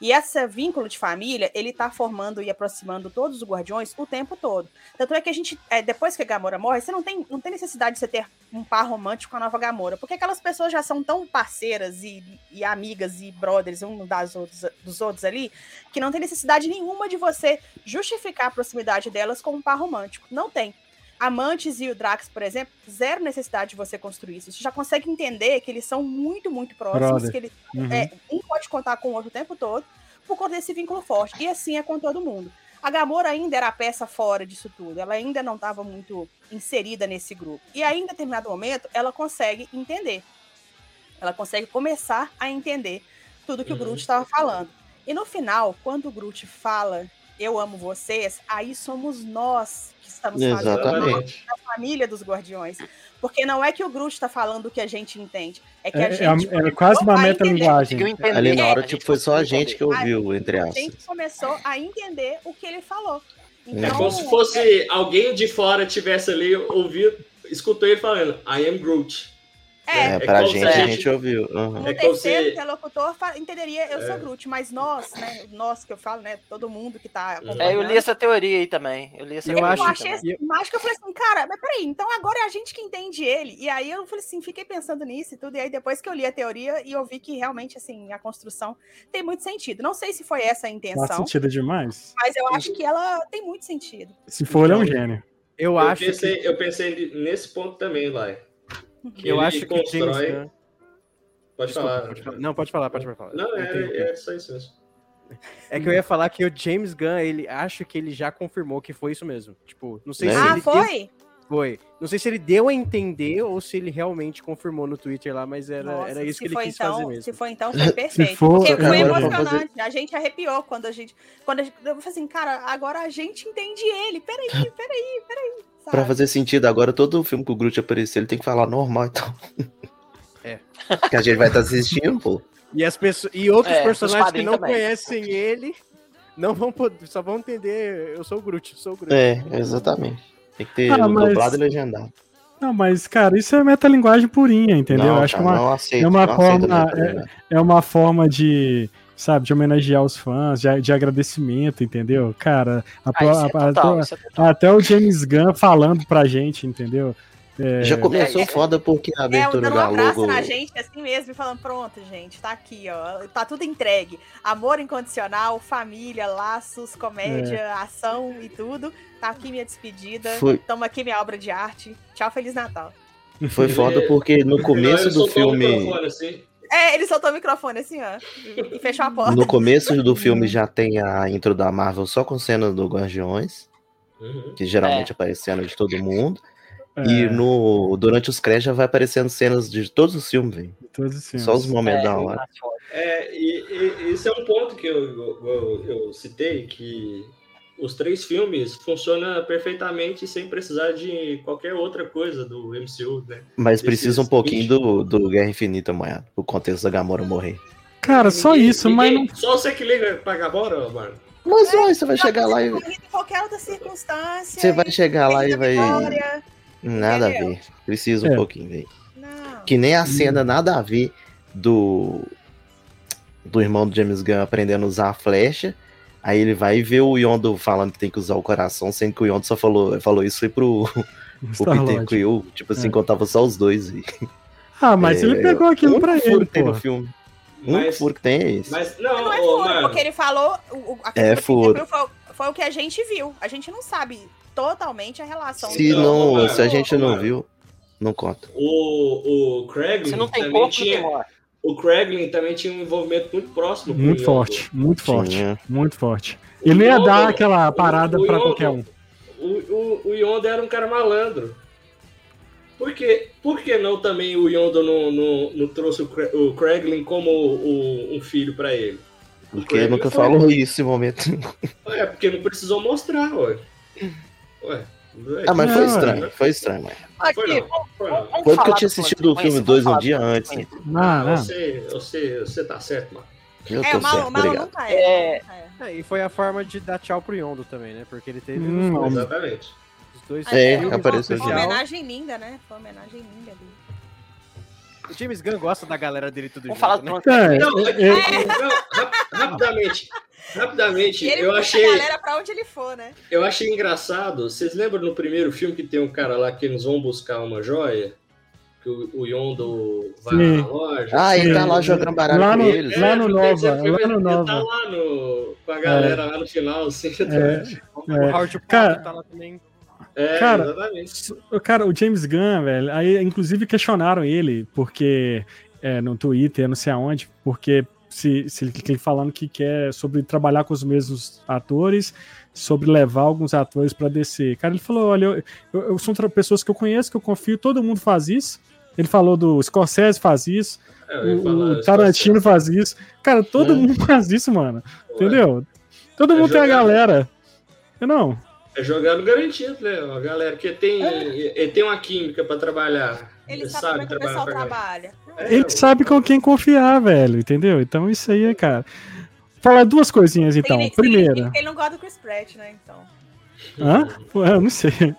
E esse vínculo de família, ele tá formando e aproximando todos os guardiões o tempo todo. Tanto é que a gente, é, depois que a Gamora morre, você não tem, não tem necessidade de você ter um par romântico com a nova Gamora, porque aquelas pessoas já são tão parceiras e, e amigas e brothers um das outros, dos outros ali, que não tem necessidade nenhuma de você justificar a proximidade delas com um par romântico. Não tem. Amantes e o Drax, por exemplo, zero necessidade de você construir isso. Você já consegue entender que eles são muito, muito próximos, Brother. que eles, Uhum. é, um pode contar com o outro o tempo todo, por conta desse vínculo forte. E assim é com todo mundo. A Gamora ainda era a peça fora disso tudo. Ela ainda não estava muito inserida nesse grupo. E aí, em determinado momento, ela consegue entender. Ela consegue começar a entender tudo que o Uhum. Groot estava falando. E no final, quando o Groot fala eu amo vocês, aí somos nós que estamos falando Exatamente. da família dos Guardiões. Porque não é que o Groot está falando o que a gente entende, é que É, a é, gente é, é quase uma a metalinguagem. Conseguiu entender. Ali na É, hora, a tipo, foi só a gente que ouviu, entre A aspas. gente começou a entender o que ele falou. É Então, como se fosse alguém de fora tivesse ali, ouviu, escutou ele falando I am Groot. É, É, é pra gente, se a gente ouviu. Uhum. um É terceiro se- interlocutor entenderia eu sou É. Groot, mas nós, né, nós que eu falo, né, todo mundo que tá É, acompanhando. É, eu li essa teoria aí também. Eu li essa Eu Eu, teoria acho- achei também. essa mágica, eu falei assim, cara, mas peraí, então agora é a gente que entende ele. E aí eu falei assim, fiquei pensando nisso e tudo, e aí depois que eu li a teoria e eu vi que realmente, assim, a construção tem muito sentido. Não sei se foi essa a Faz intenção, sentido demais. mas eu acho que ela tem muito sentido. Se for, ele é um Então, gênio. Eu Eu, acho pensei, que, eu pensei nesse ponto também, Lai. Que eu acho que o James constrói. Gunn... Pode Desculpa, falar. pode falar. Não, pode falar, pode falar. Não, é, é só isso mesmo. É que eu ia falar que o James Gunn, ele acho que ele já confirmou que foi isso mesmo. Tipo, não sei Né? se Ah, ele foi? foi. Não sei se ele deu a entender ou se ele realmente confirmou no Twitter lá, mas era, Nossa, era isso que ele foi quis então, fazer mesmo. Se foi então, foi perfeito. for, Porque foi emocionante. A gente arrepiou quando a gente. Quando a gente eu falei assim, cara, agora a gente entende ele. Peraí, peraí, peraí. Sabe? Pra fazer sentido, agora todo filme que o Groot aparecer, ele tem que falar normal, então. É. Que a gente vai estar assistindo, pô. E, as pessoas, e outros É, personagens que não também. conhecem ele não vão poder, só vão entender. Eu sou o Groot, eu sou o Groot. É, exatamente. Tem que ter Ah, mas- dublado e legendado. Não, mas, cara, isso é metalinguagem purinha, entendeu? Não, Acho que cara, é uma, não aceito, é uma forma- legendada. é uma forma de, sabe, de homenagear os fãs, de, de agradecimento, entendeu? Cara, a- Ah, é a- a- total, isso é até o James Gunn falando pra gente, entendeu? É, Já começou É, é- foda porque a É, abertura um da abraço logo. na gente assim mesmo e falando, pronto, gente, tá aqui, ó. Tá tudo entregue. Amor incondicional, família, laços, comédia, ação e tudo. Tá aqui minha despedida. Foi- Toma aqui minha obra de arte. Tchau, Feliz Natal. Foi foda porque no começo do filme. microfone, assim. É, ele soltou o microfone assim, ó. E, fechou a porta. No começo do filme já tem a intro da Marvel só com cena do Guardiões, Uhum. que geralmente aparece cena de todo mundo. é, E no, durante os créditos já vai aparecendo cenas de todos os filmes, velho. todos os filmes. Só os momentos É, da hora. É, e, e isso é um ponto que eu, eu- eu citei, que os três filmes funcionam perfeitamente sem precisar de qualquer outra coisa do MCU, né? Mas precisa um pouquinho do, do Guerra Infinita, manhã. O contexto da Gamora morrer. Cara, só Ninguém- isso, mas não. Só você que liga pra Gamora, mano. Mas ué, você vai chegar lá e. Qualquer outra circunstância. Você vai chegar lá e vai. vitória. Nada a Entendeu? ver. Precisa um É. pouquinho, velho. Não. Que nem a cena nada a ver do. Do irmão do James Gunn aprendendo a usar a flecha. Aí ele vai e vê o Yondo falando que tem que usar o coração, sendo que o Yondo só falou, falou isso foi pro, Peter. Quill. Tipo assim, É. contava só os dois. E... Ah, mas É, ele pegou aquilo um pra furo ele, que tem no filme. O único Mas, furo que tem é esse. mas não, Não é furo, mano. porque ele falou. o- a É furo. Foi, foi o que a gente viu. A gente não sabe totalmente a relação Se Não, não, mano, se a gente não mano. viu. Não conta. O, o Craiglin Se não tem também corpo, tinha. O Craiglin também tinha um envolvimento muito próximo com o Muito Yondo. forte, muito forte, muito forte. Ele não ia Yondo- dar aquela parada Yondo- qualquer um. O, o, o Yondo era um cara malandro. Por que, por que não também o Yondo não, não, não trouxe o, Cra- o Craiglin como o- um filho pra ele? Porque ele nunca falou isso em momento. É, porque não precisou mostrar, ué. Ué. Não é Ah, mas Não, foi é. estranho, foi estranho, mano. Aqui, Foi não, foi não. Foi falar eu tinha do assistido o filme de 2 sequência, um dia do antes. Não, não. Você, você, você tá certo, mano. Eu É, o Malo, Malo obrigado. nunca É. é. é. É, e foi a forma de dar tchau pro Yondo também, né? Porque ele teve Hum, dois, Exatamente. os dois É, apareceu Uma já. especial. homenagem linda, né? Foi uma homenagem linda ali. O James Gunn gosta da galera dele tudo Vamos junto, falar do né? É, Não, é, é, não, rap- rapidamente. Rapidamente, ele eu achei, a galera pra onde ele for, né? eu achei engraçado. Vocês lembram no primeiro filme que tem um cara lá que eles vão buscar uma joia? Que o, o Yondo vai Sim. na loja. Ah, ele tá lá jogando baralho Lá com no- eles. lá no porque Nova, filme, lá no ele Nova. tá lá no, com a galera lá no final, assim. É. O é. Howard Paul Cara- tá lá também. É, Cara, exatamente. Cara, o James Gunn, velho, aí inclusive questionaram ele, porque é, no Twitter, não sei aonde, porque se, se ele, ele falando que quer sobre trabalhar com os mesmos atores, sobre levar alguns atores pra descer. Cara, ele falou: olha, eu, eu, eu sou tra- pessoas que eu conheço, que eu confio, todo mundo faz isso. Ele falou do Scorsese faz isso, É, o, o Tarantino faz isso. Cara, todo É. mundo faz isso, mano. Ué, Entendeu? Todo É mundo tem a galera. Eu não. É jogando garantido, né? A galera que tem, ele tem uma química pra trabalhar. Ele sabe, como é que o pessoal trabalha. Ele sabe com quem confiar, velho, entendeu? Então isso aí é, cara. Falar duas coisinhas então. Primeira. Ele não gosta do Chris Pratt, né? Então. Hã? Pô, Eu não sei.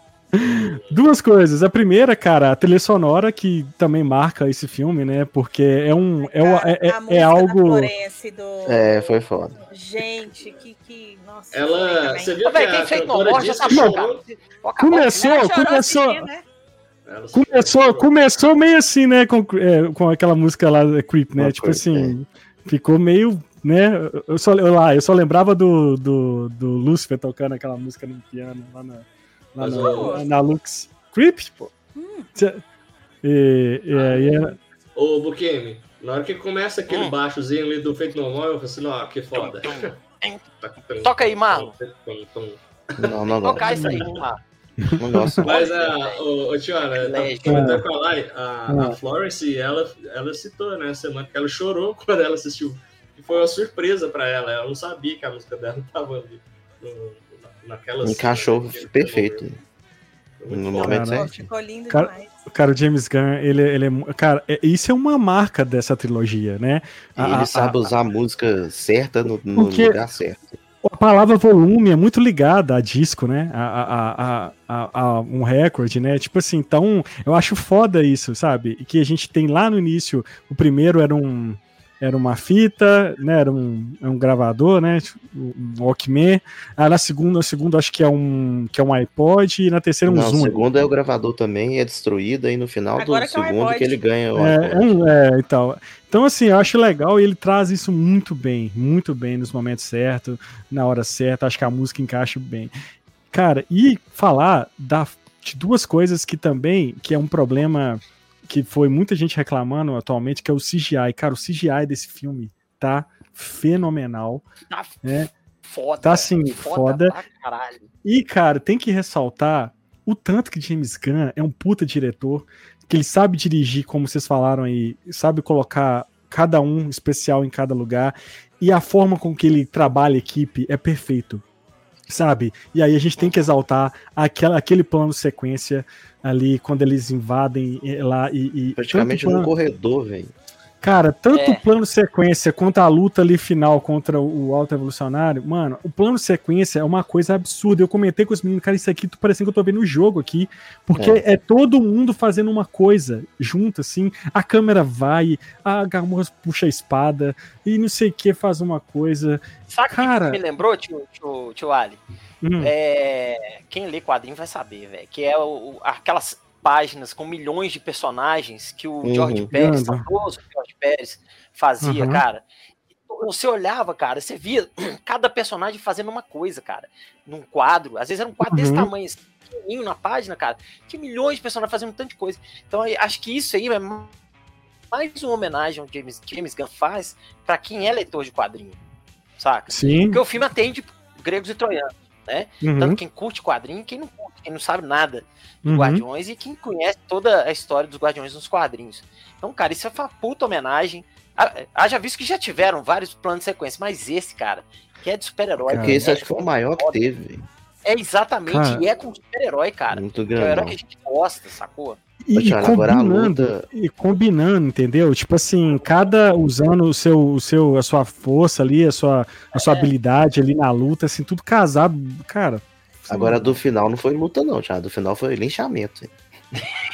Duas coisas. A primeira, cara, a trilha sonora que também marca esse filme, né? Porque é um. É, o- é, é- é algo. Do... É, foi foda. Gente, que. que... Nossa, Ela. Você viu Ô, que velho, quem a fez no morte jogar. chorou? Começou, começou. assistindo, né? Começou, começou meio assim, né? Com, é, com aquela música lá, é, Creep, né? Uma tipo coisa, assim, ficou meio, né? Eu só, eu, lá, eu só lembrava do, do, do Lucifer tocando aquela música no piano lá na, lá no- o- na Lux. Creep, pô. Hum. Cê- E, e aí é- Ô, Bukemi, na hora que começa aquele Hum. baixozinho ali do Feito Normal, eu falo assim, ó, que foda. Toca aí, Marlon. Não, não gosto. Tocar isso aí, Marlon. Gosto. Mas a, o, o Tiana, tá comentando com a Lai, a, Ah. a Florence, ela, ela citou, né, semana que ela chorou quando ela assistiu. E foi uma surpresa pra ela, ela não sabia que a música dela tava ali. No, naquela Encaixou cena, perfeito. No momento Cara, certo. Ficou lindo Cara, demais. cara, o James Gunn, ele, ele é. Cara, é- isso é uma marca dessa trilogia, né? A- Ele a- sabe a- usar a música certa no, no Porque- lugar certo. A palavra volume é muito ligada a disco, né? A, a, a, a, um recorde, né? Tipo assim, então eu acho foda isso, sabe? Que a gente tem lá no início, o primeiro era um era uma fita, né? Era um, é um gravador, né? Um Walkman. Aí na segunda, o segundo acho que é um que é um iPod e na terceira um Não, o Zoom. segundo é o gravador também, é destruído, aí no final Agora do que é segundo que ele ganha o É, é, iPod. um- é, então. Então, assim, eu acho legal e ele traz isso muito bem, muito bem nos momentos certos, na hora certa. Acho que a música encaixa bem. Cara, e falar da, de duas coisas que também, que é um problema que foi muita gente reclamando atualmente, que é o CGI. Cara, o CGI desse filme tá fenomenal. Tá É. foda. Tá, assim, foda. caralho. E, cara, tem que ressaltar o tanto que James Gunn é um puta diretor, que ele sabe dirigir, como vocês falaram aí, sabe colocar cada um especial em cada lugar, e a forma com que ele trabalha a equipe é perfeito. Sabe? E aí a gente tem que exaltar aquela, aquele plano sequência ali, quando eles invadem eh, lá e. e Praticamente plano- corredor, velho. Cara, tanto É. o plano sequência quanto a luta ali final contra o, Alto Evolucionário, mano, o plano sequência é uma coisa absurda. Eu comentei com os meninos, cara, isso aqui tô parecendo que eu tô vendo o jogo aqui, porque é. todo mundo fazendo uma coisa junto, assim. A câmera vai, a Gamorra puxa a espada e não sei o que faz uma coisa. Sabe o que Cara. me lembrou, tio, tio, tio Ali? Hum, É, quem lê quadrinho vai saber, velho. Que é o- aquelas páginas com milhões de personagens que o Uhum. George Pérez, Anda. saudoso George Pérez, fazia, Uhum. cara. Você olhava, cara, você via cada personagem fazendo uma coisa, cara. Num quadro. Às vezes era um quadro desse Uhum. tamanho. assim. pequenininho na página, cara. Tinha milhões de personagens fazendo um tanto de coisa. Então acho que isso aí é mais uma homenagem ao James, James Gunn faz pra quem é leitor de quadrinho. Saca? Sim. Porque o filme atende gregos e troianos, né? Uhum, Tanto quem curte quadrinho e quem não curte, quem não sabe nada de uhum. Guardiões e quem conhece toda a história dos Guardiões nos quadrinhos. Então, cara, isso é uma puta homenagem. Ah, Haja visto que já tiveram vários planos de sequência, mas esse, cara, que é de super-herói. Cara, Porque esse é, acho que foi o maior que teve. é exatamente, Cara. e é com super-herói, cara. Muito Que é o herói grande. que a gente gosta, sacou? E, e combinando, e combinando, entendeu? Tipo assim, cada usando o seu, o seu, a sua força ali, a sua, a sua É. habilidade ali na luta, assim, tudo casado, cara. Agora do final não foi luta, não, Thiago. Do final foi linchamento.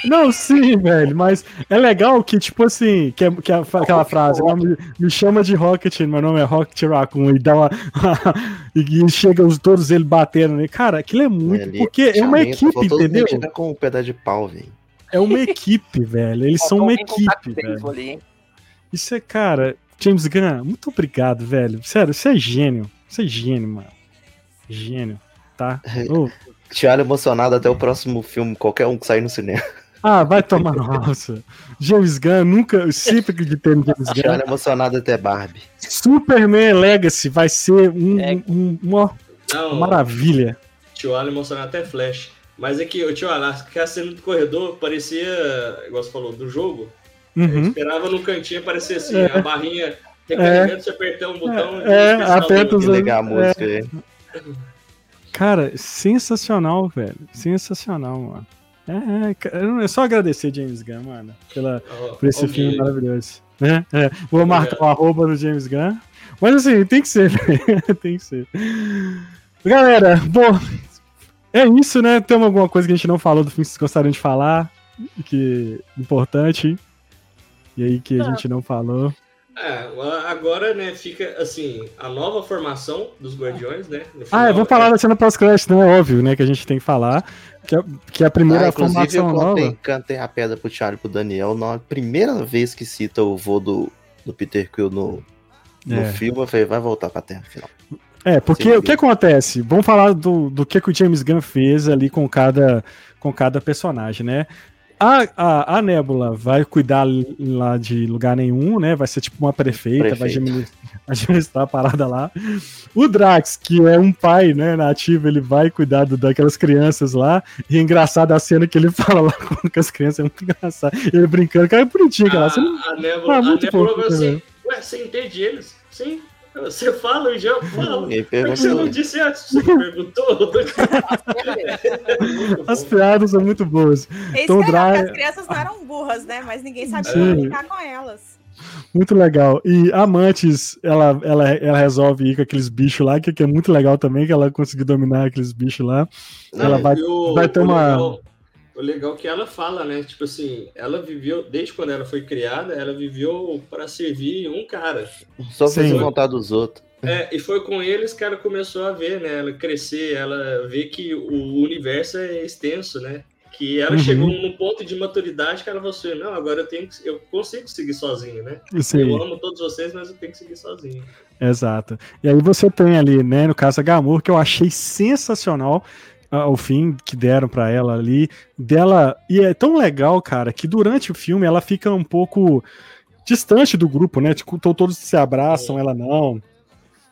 Não, sim, velho, mas é legal que, tipo assim, que, é- que é aquela frase, "Não, me, me chama de Rocket, meu nome é Rocket Raccoon, e dá uma. e chega os, todos eles batendo, né? Cara, aquilo é muito. Ali, porque é uma equipe, entendeu? com um pedaço de pau, velho. É uma equipe, velho. Eles são uma equipe, velho. ali? Isso é, cara, James Gunn, muito obrigado, velho. Sério, você é gênio. Você é gênio, mano. Gênio, tá? Ô, Thiago emocionado até o próximo filme, qualquer um que sair no cinema. ah, vai tomar nossa. James Gunn, nunca, eu sempre acreditei no James Gunn. Thiago emocionado até Barbie. Superman Legacy vai ser um- É. um- uma Não, maravilha. Tio Alan emocionado até Flash. Mas é que o Tio Alan, que a cena do corredor parecia, igual você falou, do jogo. Eu Uhum. esperava no cantinho aparecer assim, É. a barrinha recarregando, você apertar um botão. É, e especial aperta os- Que legal a É. música, velho. Cara, sensacional, velho. Sensacional, mano. É, é, é só agradecer James Gunn, mano, pela, Ó, por esse ó, filme maravilhoso. Né? É, vou marcar o arroba do James Gunn. Mas assim, tem que ser, velho. tem que ser. Galera, bom, é isso, né? Tem alguma coisa que a gente não falou do filme que vocês gostariam de falar? Que é importante. E aí que a Não. gente não falou. É, agora, né, fica assim, a nova formação dos Guardiões, né? no Ah, final, eu vou falar da cena pós-crédito, né? Óbvio, né? Que a gente tem que falar. Que é, que é a primeira Ah, inclusive, eu formação contei, nova. cantei a pedra pro Thiago e pro Daniel na primeira vez que cita o vô do, do Peter Quill no, no É. filme. Eu falei, vai voltar pra Terra final. É, porque o que acontece? Vamos falar do, do que, que o James Gunn fez ali com cada, com cada personagem, né? A, a, a Nebula vai cuidar lá de lugar nenhum, né? Vai ser tipo uma prefeita, vai administrar a parada lá. O Drax, que é um pai, né, nativo, ele vai cuidar do- daquelas crianças lá. E é engraçado a cena que ele fala lá com as crianças, é muito engraçado. Ele brincando, cara, é bonitinho, cara. Você não- A, a Nebula, Ah, a muito Nebula fofo falou assim, também. ué, você entende eles? Sim. Você fala o idioma? Fala. Ele Por que você não disse antes? Você perguntou? Muito As piadas são muito boas. É Então, que é porque as crianças não eram burras, né? Mas ninguém sabia Sim. brincar com elas. Muito legal. E a Mantis, ela, ela, ela resolve ir com aqueles bichos lá, que, que é muito legal também, que ela conseguiu dominar aqueles bichos lá. Ela vai- o- vai ter o uma- Legal, o legal é que ela fala, né? Tipo assim, ela viveu, desde quando ela foi criada, ela viveu para servir um cara. Só fazer vontade dos outros. É, e foi com eles que ela começou a ver, né? Ela crescer, ela vê que o universo é extenso, né? Que ela Uhum. chegou num ponto de maturidade que ela falou assim, não, agora eu tenho que, eu consigo seguir sozinho, né? Sim, Eu amo todos vocês, mas eu tenho que seguir sozinho. exato. E aí você tem ali, né, no caso a Gamor, que eu achei sensacional ah, o fim que deram pra ela ali, dela, e é tão legal, cara, que durante o filme ela fica um pouco distante do grupo, né, tipo, to- todos se abraçam, ela não,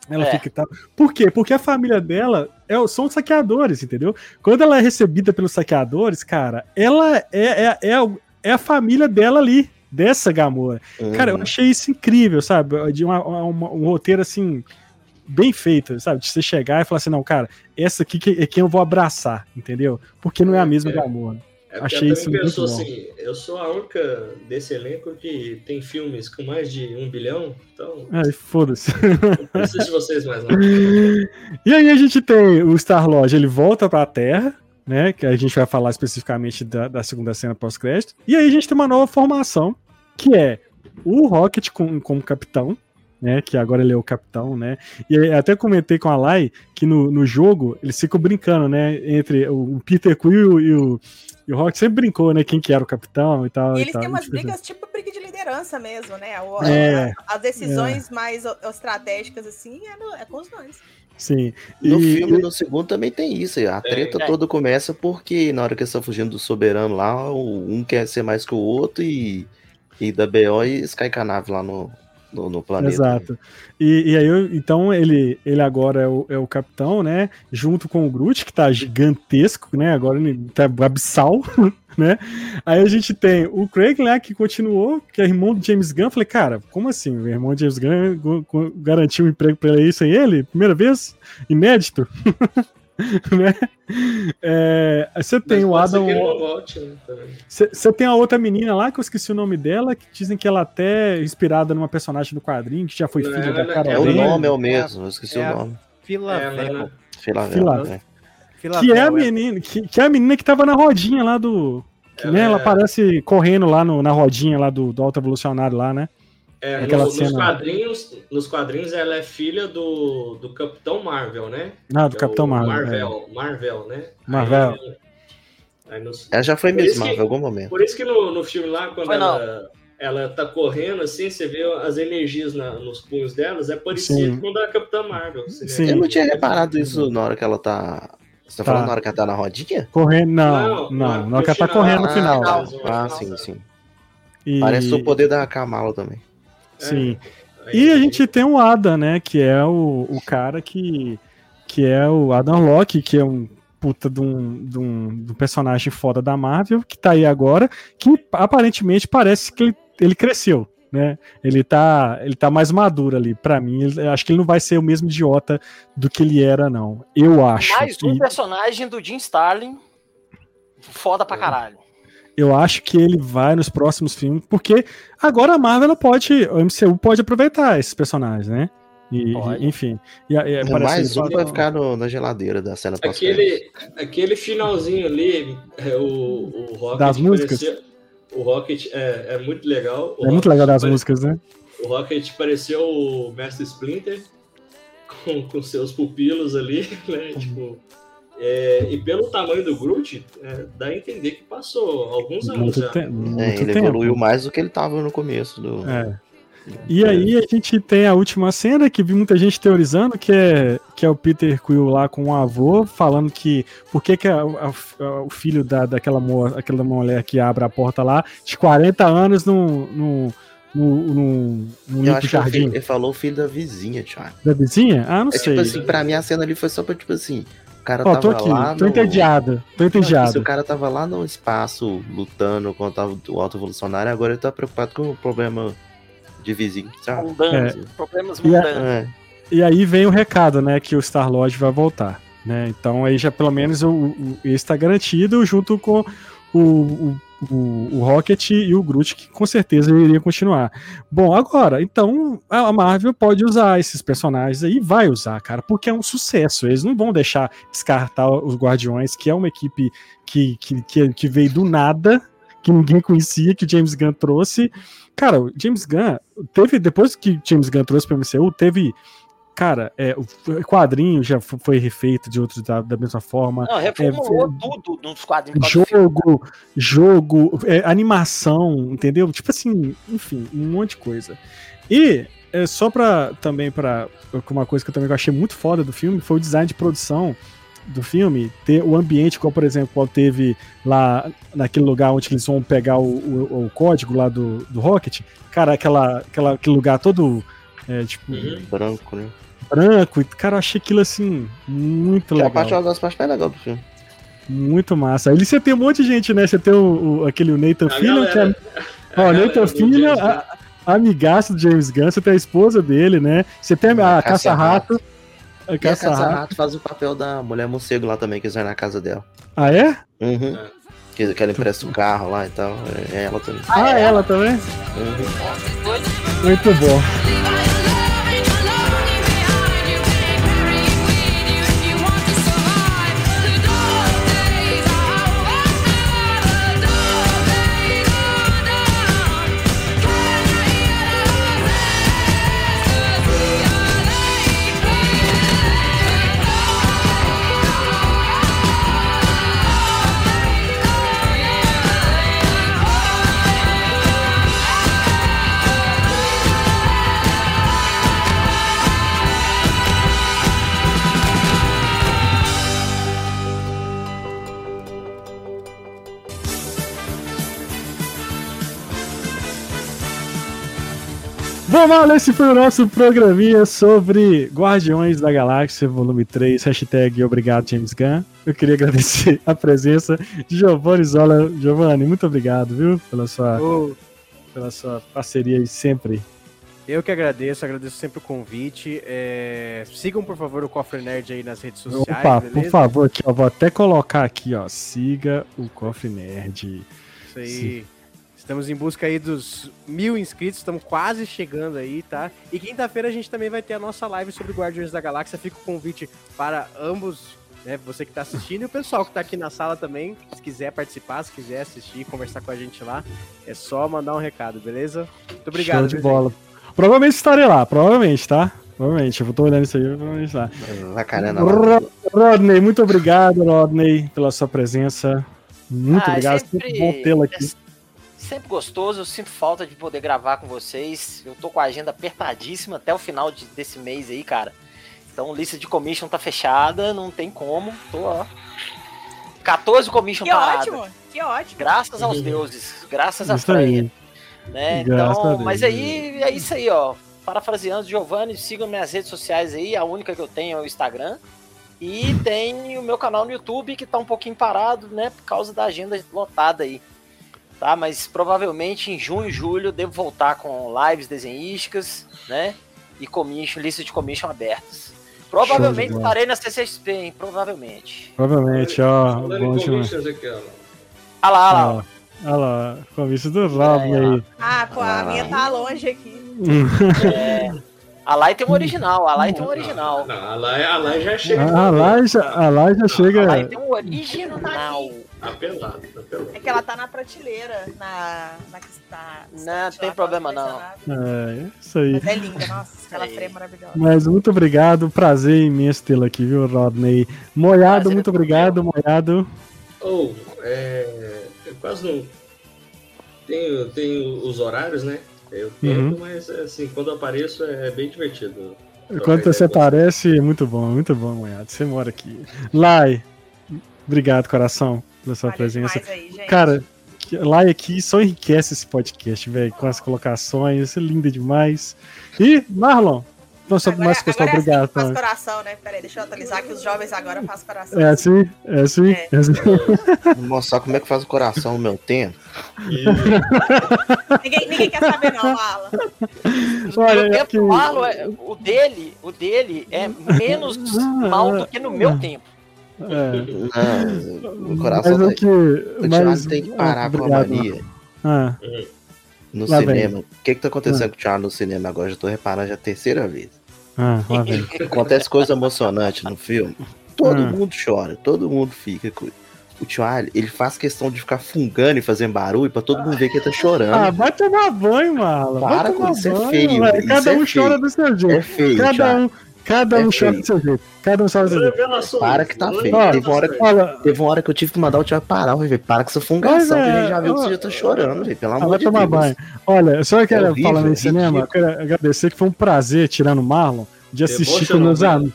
ela É. fica e tal. Por quê? Porque a família dela é, são saqueadores, entendeu? Quando ela é recebida pelos saqueadores, cara, ela é, é, é, a- é a família dela ali, dessa Gamora. Cara, eu Uhum. achei isso incrível, sabe? De uma- uma- um roteiro assim, bem feito, sabe? De você chegar e falar assim, não, cara, essa aqui é quem eu vou abraçar, entendeu? Porque não é a mesma É. Gamora. É porque Achei ela isso muito pensou bom. assim, eu sou a única desse elenco que tem filmes com mais de um bilhão, então Ai, foda-se. não preciso de vocês mais não. E aí a gente tem o Star-Lord, ele volta pra Terra, né? Que a gente vai falar especificamente da, da segunda cena pós-crédito. E aí a gente tem uma nova formação, que é o Rocket com- como capitão, né? Que agora ele é o capitão, né? E até comentei com a Lai que no, no jogo eles ficam brincando, né? Entre o Peter Quill e o, e o Rocket sempre brincou, né? Quem que era o capitão e tal. E e eles tal. têm umas brigas tipo briga de liderança mesmo, né? O- É, a- as decisões mais o- estratégicas, assim, é, no- é com os dois. Sim. No E- filme, no segundo, também tem isso. A treta É. toda começa porque na hora que eles estão fugindo do soberano lá, o- um quer ser mais que o outro e, e da BO e eles caem com a nave lá no, no, no planeta. Exato. E, e aí, então, ele, ele agora é o, é o capitão, né? Junto com o Groot, que tá gigantesco, né? Agora ele tá abissal, né? Aí a gente tem o Craig, né? Que continuou, que é irmão do James Gunn. Falei, cara, como assim? O irmão do James Gunn gu- gu- garantiu um emprego pra ele aí sem ele? Primeira vez? Inédito? né? É, você tem Mas o Adam. né. Você tem a outra menina lá, que eu esqueci o nome dela, que dizem que ela até é inspirada numa personagem do quadrinho, que já foi filha ela da não- Carol É o nome, é o mesmo. Eu esqueci É o nome. Fila É, né? que é a menina, que, que é a menina que tava na rodinha lá do. Que, né, Ela ela é- aparece correndo lá no- na rodinha lá do, do Alto Evolucionário lá, né? É, Aquela no- cena- nos, quadrinhos, nos quadrinhos ela é filha do, do Capitão Marvel, né? Ah, do É Capitão o Marvel. é. Marvel, Marvel, né? Marvel. Aí, aí nos- Ela já foi que- Marvel em algum momento. por isso que no, no filme lá, quando Foi ela, ela tá correndo, assim, você vê as energias na- nos punhos delas, é parecido Sim. com o da Capitã Marvel. assim, né? Sim. Eu não tinha reparado isso na hora que ela tá. Você tá, Tá. falando na hora que ela tá na rodinha? Correndo, não, Não, não, no não, que ela tá correndo no Ah, final. Ah, Final, sim, sim. E- Parece o poder da Kamala também. Sim. Aí- E a gente tem o Adam, né? Que é o, o cara que. Que é o Adam Locke, que é um puta de um, de, um, de um personagem foda da Marvel, que tá aí agora, que aparentemente parece que ele, ele cresceu. Né? Ele tá, ele tá mais maduro ali. Pra mim, ele- acho que ele não vai ser o mesmo idiota do que ele era, não. Eu acho. Mais um E personagem do Jim Starlin. Foda pra caralho. Eu acho que ele vai nos próximos filmes, porque agora a Marvel ela pode, o MCU pode aproveitar esses personagens, né? E, enfim. E, e Mais um vai ficar no- na geladeira da cena Aquele, aquele finalzinho ali, é, o, o Rocket. Das músicas? parecia- o Rocket é, é muito legal. O É muito legal das Rocket músicas, né? O Rocket pareceu o Mestre Splinter com, com seus pupilos ali, né? Tipo, é, e pelo tamanho do Groot, é, dá a entender que passou alguns anos Muito, já. te- muito É, ele tempo. evoluiu mais do que ele tava no começo do. É. E aí a gente tem a última cena que vi muita gente teorizando, que é, que é o Peter Quill lá com o avô, falando que por que, que a- a- a- o filho da, daquela mo- aquela mulher que abre a porta lá, de 40 anos, não, não, não, não, não Eu limpa o acho que ele, jardim ele falou o filho da vizinha, Thiago. da vizinha? Ah, não É sei. tipo assim, pra mim a cena ali foi só pra, tipo assim, cara Ó, tava tô aqui, lá. tô no- entediado, tô tipo, se entediado. o cara tava lá no espaço lutando contra o alto evolucionário, agora ele tá preocupado com o problema de vizinho, sabe? Mundanos. Problemas E a- mundanos. É. E aí vem o recado, né, que o Star-Lord vai voltar, né? Então aí já pelo menos o, o, esse tá garantido junto com o, o, o, o Rocket e o Groot, que com certeza iria continuar. Bom, agora, então a Marvel pode usar esses personagens aí, vai usar, cara, porque é um sucesso. Eles não vão deixar descartar os Guardiões, que é uma equipe que, que, que, que veio do nada, que ninguém conhecia, que o James Gunn trouxe. Cara, o James Gunn teve, depois que James Gunn trouxe para o MCU, teve. Cara, é, o quadrinho já fo- foi refeito de outros da, da mesma forma. Não, reformulou é, tudo nos quadrinhos. Jogo, jogo, é, animação, entendeu? Tipo assim, enfim, um monte de coisa. E é, só pra também para uma coisa que eu também achei muito foda do filme foi o design de produção do filme, ter o ambiente, como por exemplo, qual teve lá naquele lugar onde eles vão pegar o, o, o código lá do, do Rocket, cara, aquela, aquela, aquele lugar todo é, tipo, Uhum. Branco, né? Branco, e cara, eu achei aquilo assim muito Que é legal. a parte uma das partes mais legais do filme. Muito massa. Aí você tem um monte de gente, né? Você tem o, o- aquele Nathan Fillion, que é. a Ó, Nathan do Fillion, James Gunn. a, a amigaça do James Gunn, você tem a esposa dele, né? Você tem a, A Caça-Rato. A a Caça-Rato. Faz o papel da mulher morcego lá também, que vão na casa dela. Ah, é? Uhum. É. Que, que ela empresta o carro lá e tal. É ela também. Ah, ela também? Uhum. Muito bom. Marlon, esse foi o nosso programinha sobre Guardiões da Galáxia, volume 3, hashtag Obrigado James Gunn. Eu queria agradecer a presença de Giovanni Zola. Giovanni, muito obrigado, viu, pela sua, Ô, pela sua parceria aí sempre. Eu que agradeço, agradeço sempre o convite. É, Sigam, por favor, o Cofre Nerd aí nas redes sociais, Opa, por beleza? favor, aqui, ó, vou até colocar aqui, ó, siga o Coffee Nerd. Isso aí. Sim. Estamos em busca aí dos mil inscritos, estamos quase chegando aí, tá? E quinta-feira a gente também vai ter a nossa live sobre Guardiões da Galáxia. Fica o convite para ambos, né? Você que está assistindo e o pessoal que está aqui na sala também. Se quiser participar, se quiser assistir, conversar com a gente lá, é só mandar um recado, beleza? Muito obrigado. Show de bola. Provavelmente estarei lá, provavelmente, tá? Provavelmente, eu tô olhando isso aí, provavelmente lá. Lacarena Ro- Rodney, muito obrigado, Rodney, pela sua presença. Muito Ah, obrigado, sempre- sempre bom tê-lo aqui. Sempre gostoso, eu sinto falta de poder gravar com vocês. Eu tô com a agenda apertadíssima até o final de- desse mês aí, cara. Então, lista de commission tá fechada, não tem como. Tô, ó. 14 commission Que paradas. ótimo, que ótimo. Graças aos deuses, graças aí. Freya. Né? Graças Então, Deus. mas aí é isso aí, ó. Parafraseando Giovanni, sigam minhas redes sociais aí, a única que eu tenho é o Instagram. E tem o meu canal no YouTube que tá um pouquinho parado, né, por causa da agenda lotada aí. Tá, mas provavelmente em junho e julho devo voltar com lives desenhísticas, né? E commission, lista de commission abertas. Provavelmente estarei na CCXP, hein? Provavelmente. Provavelmente, ó. Falando Bom demais. aqui, ó. Ah lá, ah lá. ó. Ó, Olha lá, comício do Rodney. Ah, pô, a Ah. minha tá longe aqui. A Lai tem um original, a Lai tem um original. Não, a Lai, a Lai já chega. A lá já, a lá já A Lai chega. tem um original. Tá pelado, tá pelado. É que ela tá na prateleira, na. na, na Não, tem lá, problema colecionável. É, isso aí. Mas é linda, nossa, aquela freia é maravilhosa. Mas muito obrigado, prazer imenso tê-lo aqui, viu, Rodney? Moiado, Prazer muito é todo obrigado, Moiado. Ou, é. Eu quase não. Tenho, tenho os horários, né? Eu tento, Uhum. mas assim, quando apareço é bem divertido. Enquanto você aparece, é muito bom, muito bom, Moiado. Você mora aqui. Lai, obrigado, coração, pela sua Valeu presença. aí. Cara, que- Lai aqui só enriquece esse podcast, velho, com as colocações, isso é linda demais. E, Marlon, não sou mais que é obrigado. assim que faz também. coração, né? Peraí, deixa eu atualizar que os jovens agora fazem coração. É assim? É assim? É. É assim. Vou mostrar como é que faz o coração no meu tempo. E, Ninguém, ninguém quer saber, não, Alan. Olha, no é tempo que- do Marlon, é- o dele, o dele é menos mal do que no meu tempo. É. Não, o coração Mas o tá- que. O Mas, Thiago tem que parar com a mania Ah, no Lá vem. cinema. O que que tá acontecendo com o Thiago no cinema agora? Já tô reparando já a terceira vez. ah, lá vem. Acontece coisa emocionante no filme. Todo Ah. mundo chora, todo mundo fica. com- O Charlie, ele faz questão de ficar fungando e fazendo barulho pra todo mundo ver que ele tá chorando. Ah, vai tomar banho, Marlon. Vai Para com isso, é banho, feio, velho. isso Cada é um feio. chora do seu é jeito. feio, Cada um, cada É um chora do seu jeito. Cada um chora do seu jeito. Para que tá feio. Teve uma hora que- Olha, Teve uma hora que eu tive que mandar o Thiago parar, falei, para com essa fungação, que é, a gente já viu que você já tá chorando, velho, pelo ah, amor vai de tomar Deus. banho. Olha, só eu quero horrível, falar é no cinema, eu quero agradecer que foi um prazer, tirando o Marlon, de assistir com meus amigos.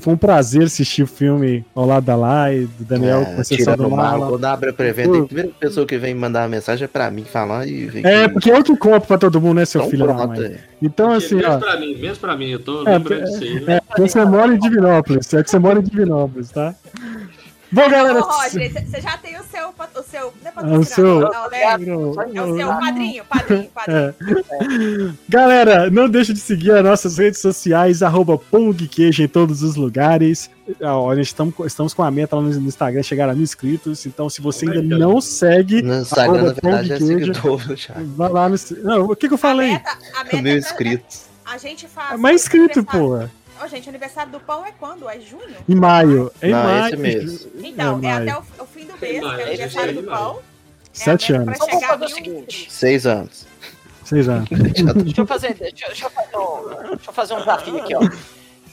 Foi um prazer assistir o filme ao lado da Lai, do Daniel, com É, exceção tirando do Marlon. quando abre a pré-venda, a primeira pessoa que vem mandar uma mensagem é pra mim, falando e vem É, aqui. porque eu que compro pra todo mundo, né, seu Então filho da pronto, mãe. é. Então, assim, mesmo ó. pra mim, mesmo pra mim, eu tô É, lembrando disso aí. né? É, porque você mora em Divinópolis. É que você mora em Divinópolis, tá? Bom, galera. Ô, Roger, você já tem o seu. O seu não é o patrocinador, seu. não, né? É o seu padrinho, padrinho, padrinho. É. Galera, não deixe de seguir as nossas redes sociais, arroba Pongqueijo em todos os lugares. Ah, Olha, estamos, estamos com a meta lá no Instagram, chegar a mil inscritos. Então, se você ainda não segue, No Instagram, na verdade, é queijo. seguidor, vai lá no. Não, o que, que eu A falei? meta, a meta Mil é- inscritos. A gente faz. Mais inscrito, pô. Ô, gente, o aniversário do pão é quando? É junho? Em maio. Em Não, maio. esse mês. Então, É, é, maio. até o, o fim do mês, que é o maio, aniversário do maio. pão. Sete É a meta anos. Vamos a fazer o seguinte. Seis anos. Seis anos. Deixa eu fazer, deixa, deixa eu fazer um, deixa eu fazer um desafio aqui, ó.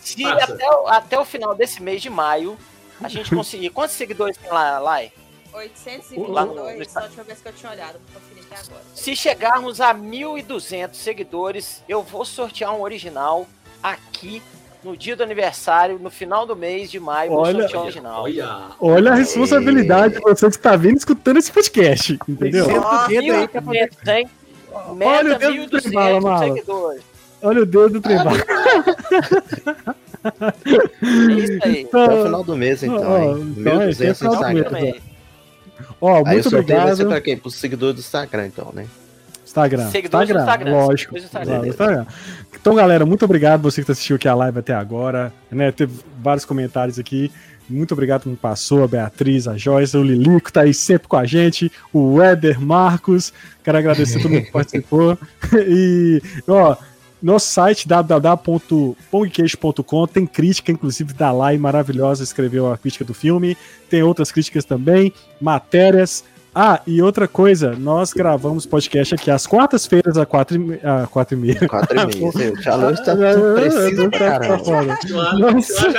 Se até, o- até o final desse mês de maio a gente conseguir. Quantos seguidores tem lá, Lai? 822, Lá no- no só deixa eu ver se eu tinha olhado, conferir aqui agora. Se chegarmos a 1.200 seguidores, eu vou sortear um original aqui no dia do aniversário, no final do mês de maio, Olha- sortear um original. Olha. Olha a responsabilidade de você que está vendo e escutando esse podcast. Entendeu? Senta o dedo aí pra poder. 1.200, hein? Olha o dedo do trem-bala, 1.200 mala. seguidores. Olha o dedo do trem-bala. É isso aí. Até o Então, final do mês, então, Ó, hein? então é, até o 1.200 no final do Instagram. mês. Também. Ó, Aí o muito sorteio vai ser obrigado. pra quem? Pros seguidores do Instagram, então, né? Instagram. Seguidores do Instagram, Lógico. Instagram. Instagram. Então, galera, muito obrigado você que assistiu aqui a live até agora. Né, teve vários comentários aqui. Muito obrigado me passou, a Beatriz, a Joyce, o Lilico tá aí sempre com a gente, o Éder Marcos. Quero agradecer a todo mundo que participou. E, ó, nosso site www.pongqueijo.com tem crítica, inclusive da Lai, maravilhosa, escreveu a crítica do filme. Tem outras críticas também, matérias. Ah, e outra coisa, nós gravamos podcast aqui às quartas-feiras, às quatro e, me- às quatro e meia. 4 e meia. O Tchalão tá tudo preciso pra caramba. Tio Nossa.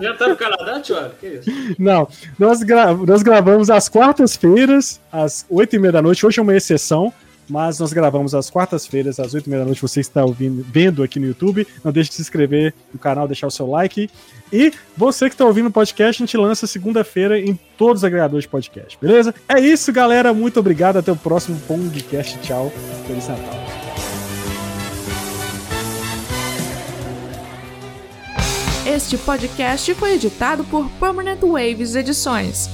já, tá no Canadá, Tio Que isso? Não, nós, gra- nós gravamos às quartas-feiras, às oito e meia da noite. Hoje é uma exceção, mas nós gravamos às quartas-feiras, às oito e meia da noite. Você está ouvindo, vendo aqui no YouTube, não deixe de se inscrever no canal, deixar o seu like. E você que está ouvindo o podcast, a gente lança segunda-feira em todos os agregadores de podcast, beleza? É isso, galera. Muito obrigado. Até o próximo Pongcast. Tchau. Feliz Natal. Este podcast foi editado por Permanent Waves Edições.